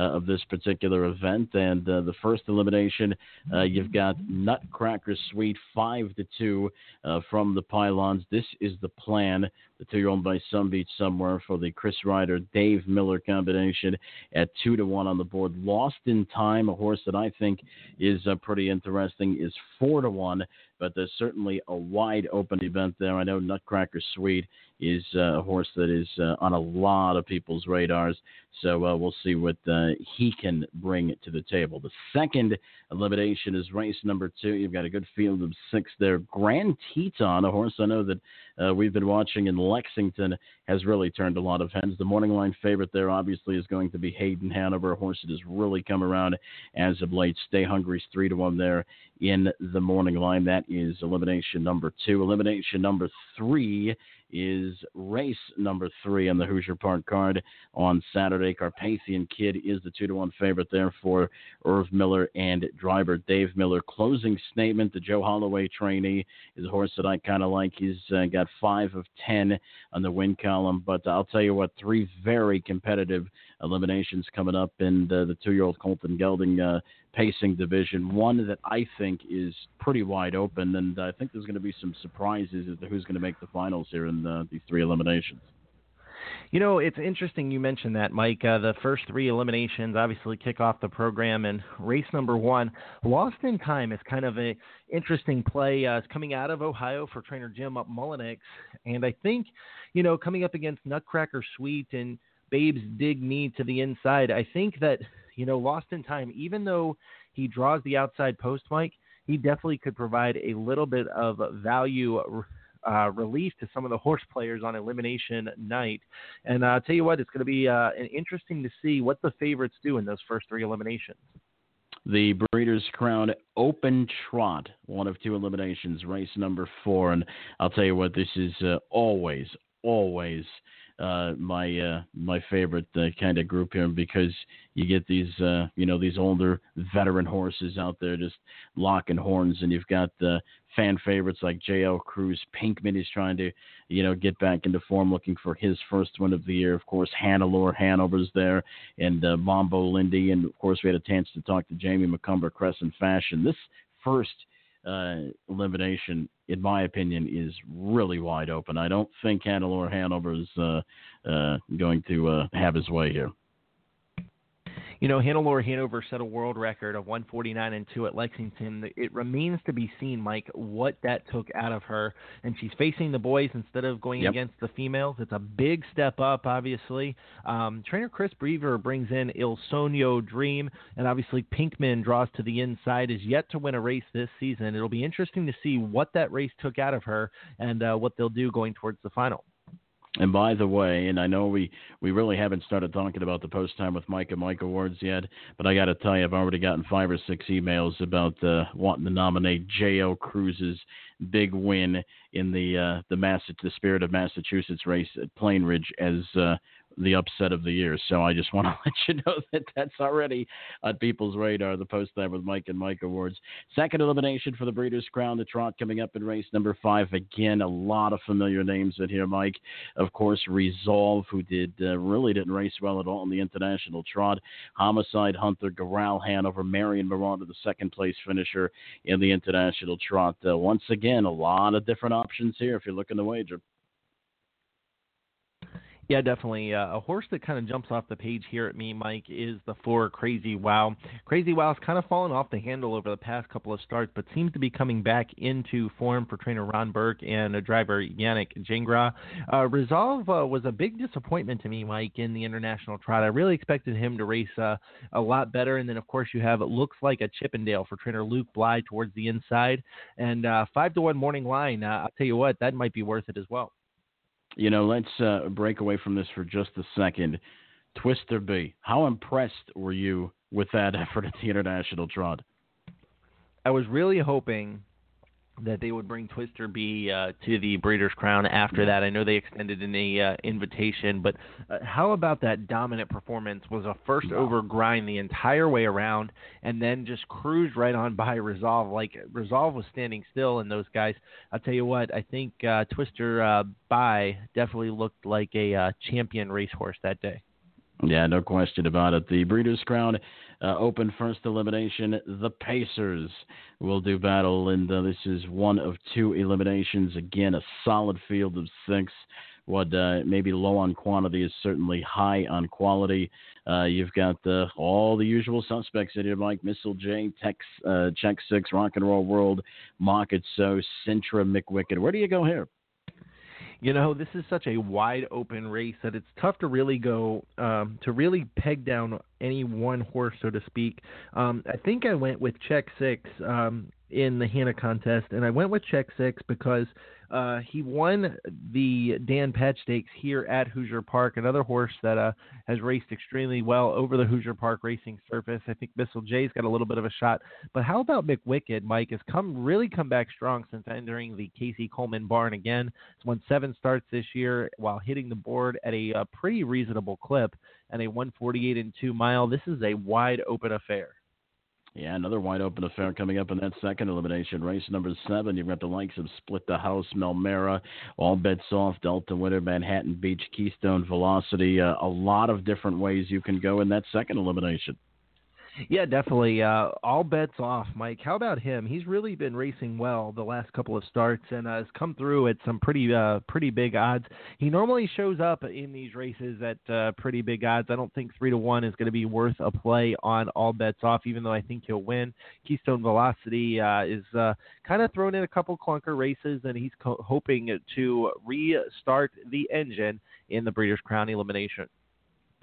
of this particular event. And uh, the first elimination, uh, you've got Nutcracker Sweet five to two uh, from the pylons. This is the plan. The two-year-old by Sunbeach Somewhere for the Chris Ryder Dave Miller combination at two to one on the board. Lost in Time, a horse that I think is uh, pretty interesting, is four to one. But there's certainly a wide open event there. I know Nutcracker Sweet is uh, a horse that is uh, on a lot of people's radars. So uh, we'll see what uh, he can bring to the table. The second elimination is race number two. You've got a good field of six there. Grand Teton, a horse I know that uh, we've been watching in Lexington, has really turned a lot of heads. The morning line favorite there obviously is going to be Hayden Hanover, a horse that has really come around as of late. Stay Hungry's three to one there in the morning line. That is elimination number two. Elimination number three is race number three on the Hoosier Park card on Saturday. Carpathian Kid is the two to one favorite there for Irv Miller and driver Dave Miller. Closing statement: The Joe Holloway trainee is a horse that I kind of like. He's uh, got five of ten on the win column, but I'll tell you what, three very competitive eliminations coming up in the, the two-year-old Colton Gelding uh, pacing division. One that I think is pretty wide open, and I think there's going to be some surprises as to who's going to make the finals here in the, these three eliminations. You know, it's interesting you mentioned that, Mike. Uh, the first three eliminations obviously kick off the program, and race number one, Lost in Time, is kind of a interesting play. Uh, it's coming out of Ohio for trainer Jim up Mulinix, and I think, you know, coming up against Nutcracker Sweet and Babes Dig Me to the inside, I think that you know, Lost in Time, even though he draws the outside post, Mike, he definitely could provide a little bit of value uh, relief to some of the horse players on elimination night. And uh, I'll tell you what, it's going to be uh, interesting to see what the favorites do in those first three eliminations. The Breeders' Crown Open Trot, one of two eliminations, race number four. And I'll tell you what, this is uh, always, always uh, my uh, my favorite uh, kind of group here because you get these uh, you know these older veteran horses out there just locking horns, and you've got the fan favorites like J.L. Cruz. Pinkman is trying to, you know, get back into form, looking for his first win of the year. Of course, Hannelore Hanover's there, and uh, Bombo Lindy, and of course we had a chance to talk to Jamie Macomber Crescent Fashion. This first uh, elimination, in my opinion, is really wide open. I don't think Hannelore Hanover is uh, uh, going to uh, have his way here. You know, Hannelore Hanover set a world record of 149 and 2 at Lexington. It remains to be seen, Mike, what that took out of her. And she's facing the boys instead of going Yep. against the females. It's a big step up, obviously. Um, trainer Chris Brever brings in Il Sogno Dream, and obviously Pinkman draws to the inside, is yet to win a race this season. It'll be interesting to see what that race took out of her and uh, what they'll do going towards the final. And by the way, and I know we, we really haven't started talking about the post time with Mike and Mike Awards yet, but I got to tell you, I've already gotten five or six emails about uh, wanting to nominate J.L. Cruz's big win in the uh, the Mass the Spirit of Massachusetts race at Plainridge as uh, the upset of the year. So I just want to let you know that that's already on people's radar. The post time with Mike and Mike Awards. Second elimination for the Breeders' Crown, the trot coming up in race number five. Again, a lot of familiar names in here, Mike. Of course, Resolve, who did uh, really didn't race well at all in the international trot. Homicide Hunter, Garal Hanover, Marion Miranda, the second place finisher in the international trot. Uh, once again, a lot of different options here if you're looking to wager. Yeah, definitely. Uh, a horse that kind of jumps off the page here at me, Mike, is the four Crazy Wow. Crazy Wow's kind of fallen off the handle over the past couple of starts, but seems to be coming back into form for trainer Ron Burke and uh, driver Yannick Gingras. Uh, Resolve uh, was a big disappointment to me, Mike, in the international trot. I really expected him to race uh, a lot better, and then of course you have it looks like a Chippendale for trainer Luc Blais towards the inside, and uh, five to one morning line. I'll tell you what, that might be worth it as well. You know, let's uh, break away from this for just a second. Twister Bi, how impressed were you with that effort at the international trot? I was really hoping that they would bring Twister Bi uh, to the Breeders' Crown after that. I know they extended an uh, invitation, but uh, how about that dominant performance? Was a first over grind the entire way around, and then just cruised right on by Resolve. Like Resolve was standing still, and those guys. I'll tell you what. I think uh, Twister uh, by definitely looked like a uh, champion racehorse that day. Yeah, no question about it. The Breeders' Crown uh, Open first elimination. The Pacers will do battle, and uh, this is one of two eliminations. Again, a solid field of six. What uh, maybe low on quantity is certainly high on quality. Uh, you've got uh, all the usual suspects in here, like: Missile J, Tex, uh, Check Six, Rock and Roll World, Mach It So, Sintra, McWicked. Where do you go here? You know, this is such a wide open race that it's tough to really go um, to really peg down any one horse, so to speak. Um, I think I went with Check Six um, in the Hannah contest, and I went with Check Six because uh, he won the Dan Patch Stakes here at Hoosier Park, another horse that uh, has raced extremely well over the Hoosier Park racing surface. I think Missile J's got a little bit of a shot, but how about McWicked? Mike has come really come back strong since entering the Casie Coleman barn again. He's won seven starts this year while hitting the board at a, uh pretty reasonable clip and a 148 and two mile. This is a wide open affair. Yeah, another wide open affair coming up in that second elimination. Race number seven, you've got the likes of Split the House, Melmera, All Bets Off, Delta Winter, Manhattan Beach, Keystone Velocity. Uh, a lot of different ways you can go in that second elimination. Yeah, definitely. Uh, all bets off, Mike. How about him? He's really been racing well the last couple of starts and uh, has come through at some pretty uh, pretty big odds. He normally shows up in these races at uh, pretty big odds. I don't think three to one is going to be worth a play on all bets off, even though I think he'll win. Keystone Velocity uh, is uh, kind of thrown in a couple clunker races, and he's co- hoping to restart the engine in the Breeders' Crown elimination.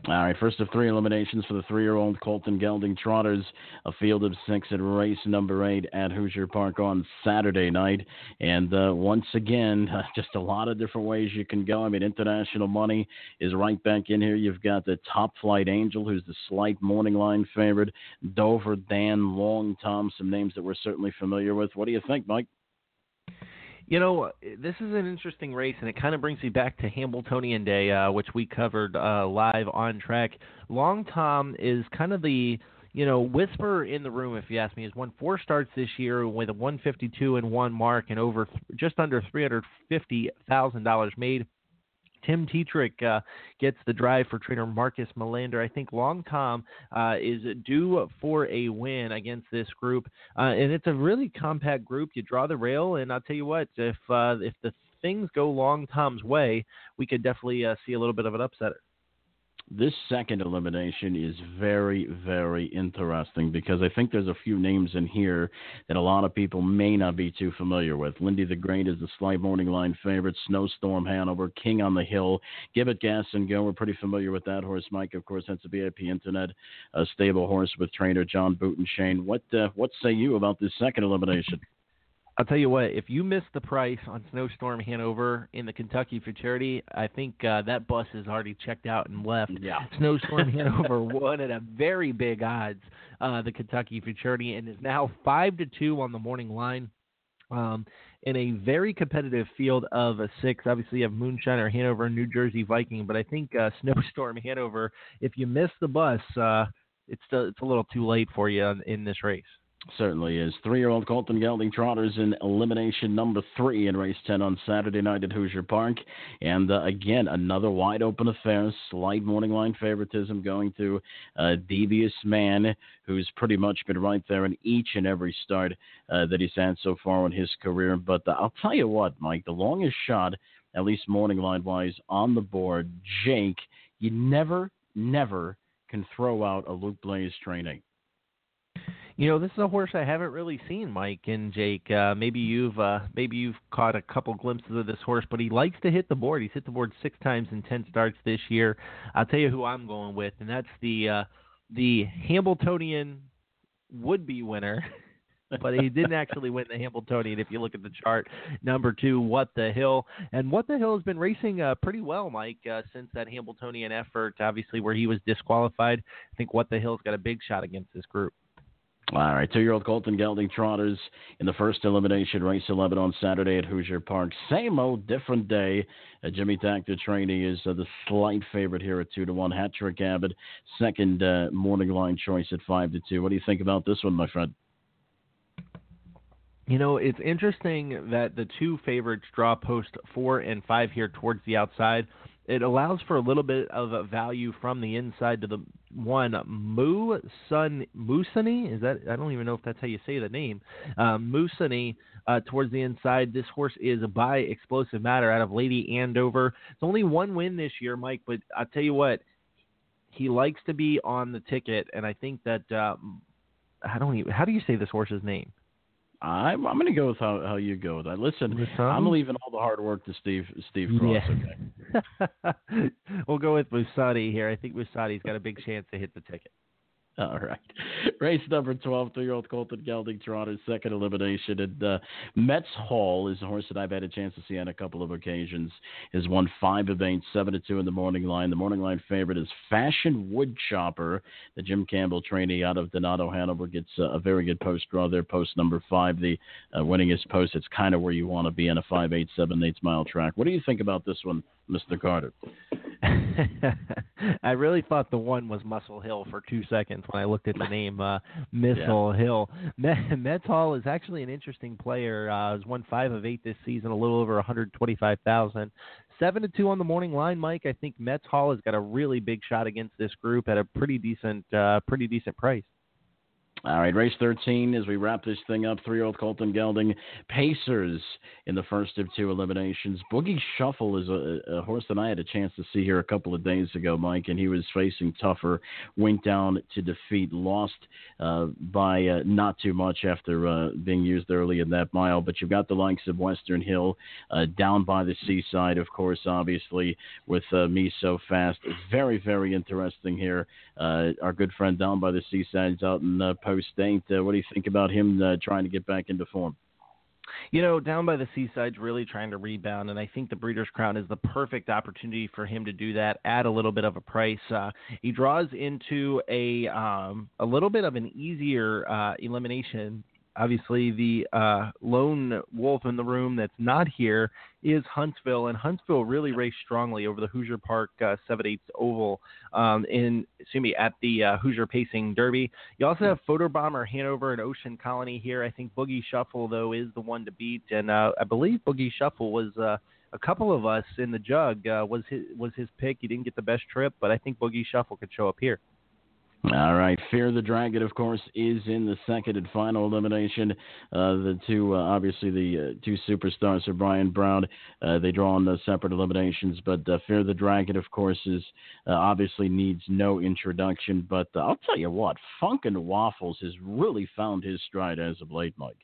All right, first of three eliminations for the three-year-old Colton Gelding Trotters. A field of six at race number eight at Hoosier Park on Saturday night. And uh, once again, just a lot of different ways you can go. I mean, international money is right back in here. You've got the Top Flight Angel, who's the slight morning line favorite. Dover Dan, Long Tom, some names that we're certainly familiar with. What do you think, Mike? You know, this is an interesting race, and it kind of brings me back to Hambletonian Day, uh, which we covered uh, live on track. Long Tom is kind of the you know, whisper in the room, if you ask me, has won four starts this year with a 152 and one mark and over just under $350,000 made. Tim Tetrick uh, gets the drive for trainer Marcus Melander. I think Long Tom uh, is due for a win against this group, uh, and it's a really compact group. You draw the rail, and I'll tell you what, if uh, if the things go Long Tom's way, we could definitely uh, see a little bit of an upsetter. This second elimination is very, very interesting because I think there's a few names in here that a lot of people may not be too familiar with. Lindy the Great is the slight morning line favorite. Snowstorm Hanover, King on the Hill, Give It Gas and Go. We're pretty familiar with that horse. Mike, of course, that's a VIP Internet a stable horse with trainer John Butenschoen. What uh, what say you about this second elimination? I'll tell you what, if you missed the price on Snowstorm Hanover in the Kentucky Futurity, I think uh, that bus has already checked out and left. Yeah. Snowstorm Hanover won at a very big odds, uh, the Kentucky Futurity, and is now 5 to 2 on the morning line. Um, in a very competitive field of a six, obviously you have Moonshiner Hanover, New Jersey Viking, but I think uh, Snowstorm Hanover, if you miss the bus, uh, it's still, it's a little too late for you in, in this race. Certainly is. Three year old Colton Gelding Trotters in elimination number three in race 10 on Saturday night at Hoosier Park. And uh, again, another wide open affair. Slight morning line favoritism going to uh, Devious Man, who's pretty much been right there in each and every start uh, that he's had so far in his career. But uh, I'll tell you what, Mike, the longest shot, at least morning line wise, on the board, Jake, you never, never can throw out a Luc Blais training. You know, this is a horse I haven't really seen, Mike and Jake. Uh, maybe you've uh, maybe you've caught a couple glimpses of this horse, but he likes to hit the board. He's hit the board six times in ten starts this year. I'll tell you who I'm going with, and that's the uh, the Hambletonian would be winner. but he didn't actually win the Hambletonian. If you look at the chart, number two, What the Hill, and What the Hill has been racing uh, pretty well, Mike, uh, since that Hambletonian effort. Obviously, where he was disqualified. I think What the Hill's got a big shot against this group. All right, two-year-old Colton Gelding Trotters in the first elimination, race 11 on Saturday at Hoosier Park. Same old, different day. Uh, Jimmy Takter Training is uh, the slight favorite here at two to one. Hat Trick Abbott, second uh, morning line choice at five to two. What do you think about this one, my friend? You know, it's interesting that the two favorites draw post four and five here towards the outside it allows for a little bit of a value from the inside to the one Mu Sun Musani. Is that I don't even know if that's how you say the name. Um, Musani uh, towards the inside. This horse is a by Explosive Matter out of Lady Andover. It's only one win this year, Mike. But I'll tell you what, he likes to be on the ticket, and I think that uh, I don't even. How do you say this horse's name? I'm I'm going to go with how, how you go with that. Listen, I'm leaving all the hard work to Steve Steve Cross. Yeah. Okay. we'll go with Musati here. I think Musati's got a big chance to hit the ticket. All right. Race number 12, three year old Colton Gelding Trotter's second elimination. And uh, Metz Hall is a horse that I've had a chance to see on a couple of occasions. Has won five of eight, seven to two in the morning line. The morning line favorite is Fashion Woodchopper. The Jim Campbell trainee out of Donato Hanover gets uh, a very good post draw there. Post number five, the uh, winningest post. It's kind of where you want to be in a five, eight, seven, eight mile track. What do you think about this one, Mr. Carter? I really thought the one was Muscle Hill for two seconds when I looked at the name uh, Missile yeah. Hill. Metz Hall is actually an interesting player. Uh, has won five of eight this season, a little over 125,000. Seven to two on the morning line, Mike. I think Metz Hall has got a really big shot against this group at a pretty decent, uh, pretty decent price. All right, race 13 as we wrap this thing up. Three year old Colton Gelding. Pacers in the first of two eliminations. Boogie Shuffle is a, a, horse that I had a chance to see here a couple of days ago, Mike, and he was facing tougher. Went down to defeat, lost uh, by uh, not too much after uh, being used early in that mile. But you've got the likes of Western Hill uh, down by the seaside, of course, obviously, with uh, me so fast. Very, very interesting here. Uh, our good friend down by the seaside is out in uh, State. Uh, what do you think about him uh, trying to get back into form? You know, down by the seaside's really trying to rebound, and I think the Breeders' Crown is the perfect opportunity for him to do that at a little bit of a price. Uh, he draws into a um, a little bit of an easier uh, elimination obviously the uh, lone wolf in the room that's not here is Huntsville, and Huntsville really raced strongly over the Hoosier Park uh, 7 8 Oval um, in, excuse me, at the uh, Hoosier Pacing Derby. You also have Photobomber Hanover and Ocean Colony here. I think Boogie Shuffle though is the one to beat, and uh, I believe Boogie Shuffle was. Uh, a couple of us in the jug uh, was his was his pick. He didn't get the best trip, but I think Boogie Shuffle could show up here. All right, Fear the Dragon, of course, is in the second and final elimination. Uh, the two, uh, obviously, the uh, two superstars are Brian Brown. Uh, they draw on the separate eliminations, but uh, Fear the Dragon, of course, is uh, obviously needs no introduction. But I'll tell you what, Funknwaffles has really found his stride as of late, Mike.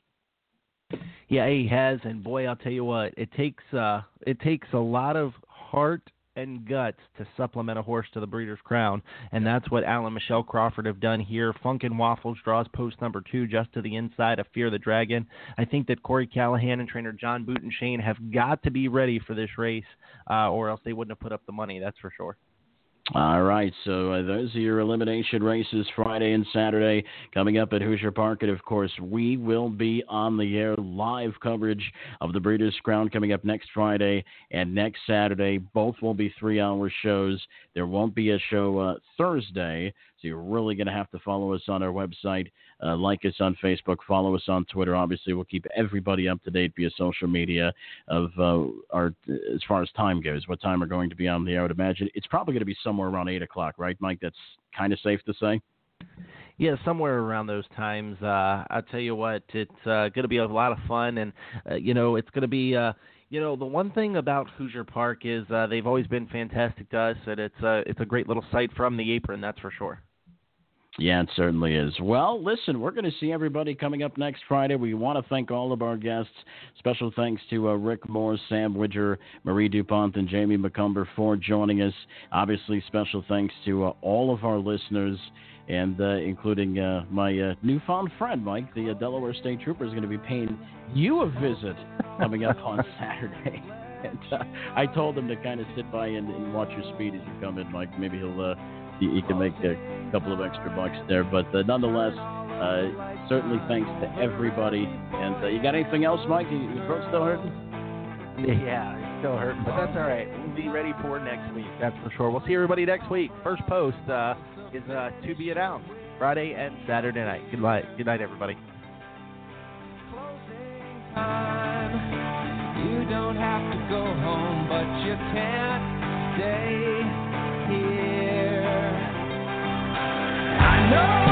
Yeah, he has, and boy, I'll tell you what, it takes it takes a lot of heart and guts to supplement a horse to the Breeders' Crown, and that's what Alan Michelle Crawford have done here. Funknwaffles draws post number two just to the inside of Fear the Dragon. I think that Corey Callahan and trainer John Butenschoen have got to be ready for this race, uh, or else they wouldn't have put up the money. That's for sure. All right, so uh, those are your elimination races Friday and Saturday coming up at Hoosier Park. And of course, we will be on the air live coverage of the Breeders' Crown coming up next Friday and next Saturday. Both will be three hour shows. There won't be a show uh, Thursday, so you're really going to have to follow us on our website, uh, like us on Facebook, follow us on Twitter. Obviously, we'll keep everybody up to date via social media of uh, our as far as time goes. What time we're going to be on the air? I would imagine it's probably going to be somewhere around eight o'clock, right, Mike? That's kind of safe to say. Yeah, somewhere around those times. Uh, I'll tell you what, it's uh, going to be a lot of fun, and uh, you know, it's going to be. Uh, you know, the one thing about Hoosier Park is uh, they've always been fantastic to us, and it's uh, it's a great little sight from the apron, that's for sure. Yeah, it certainly is. Well, listen, we're going to see everybody coming up next Friday. We want to thank all of our guests. Special thanks to uh, Rick Moore, Sam Widger, Marie DuPont, and Jamie Macomber for joining us. Obviously, special thanks to uh, all of our listeners, and uh, including uh, my uh, newfound friend, Mike. The uh, Delaware State Trooper is going to be paying you a visit coming up on Saturday. And I told him to kind of sit by and, and, watch your speed as you come in, Mike. Maybe he'll you, you can make a couple of extra bucks there. But uh, nonetheless, uh, certainly thanks to everybody. And uh, you got anything else, Mike? Your throat still hurting? Yeah, it's still hurting, but that's all right. We'll be ready for next week. That's for sure. We'll see everybody next week. First post uh, is uh, to be announced Friday and Saturday night. Good night, good night, everybody. You don't have to go home, but you can't stay I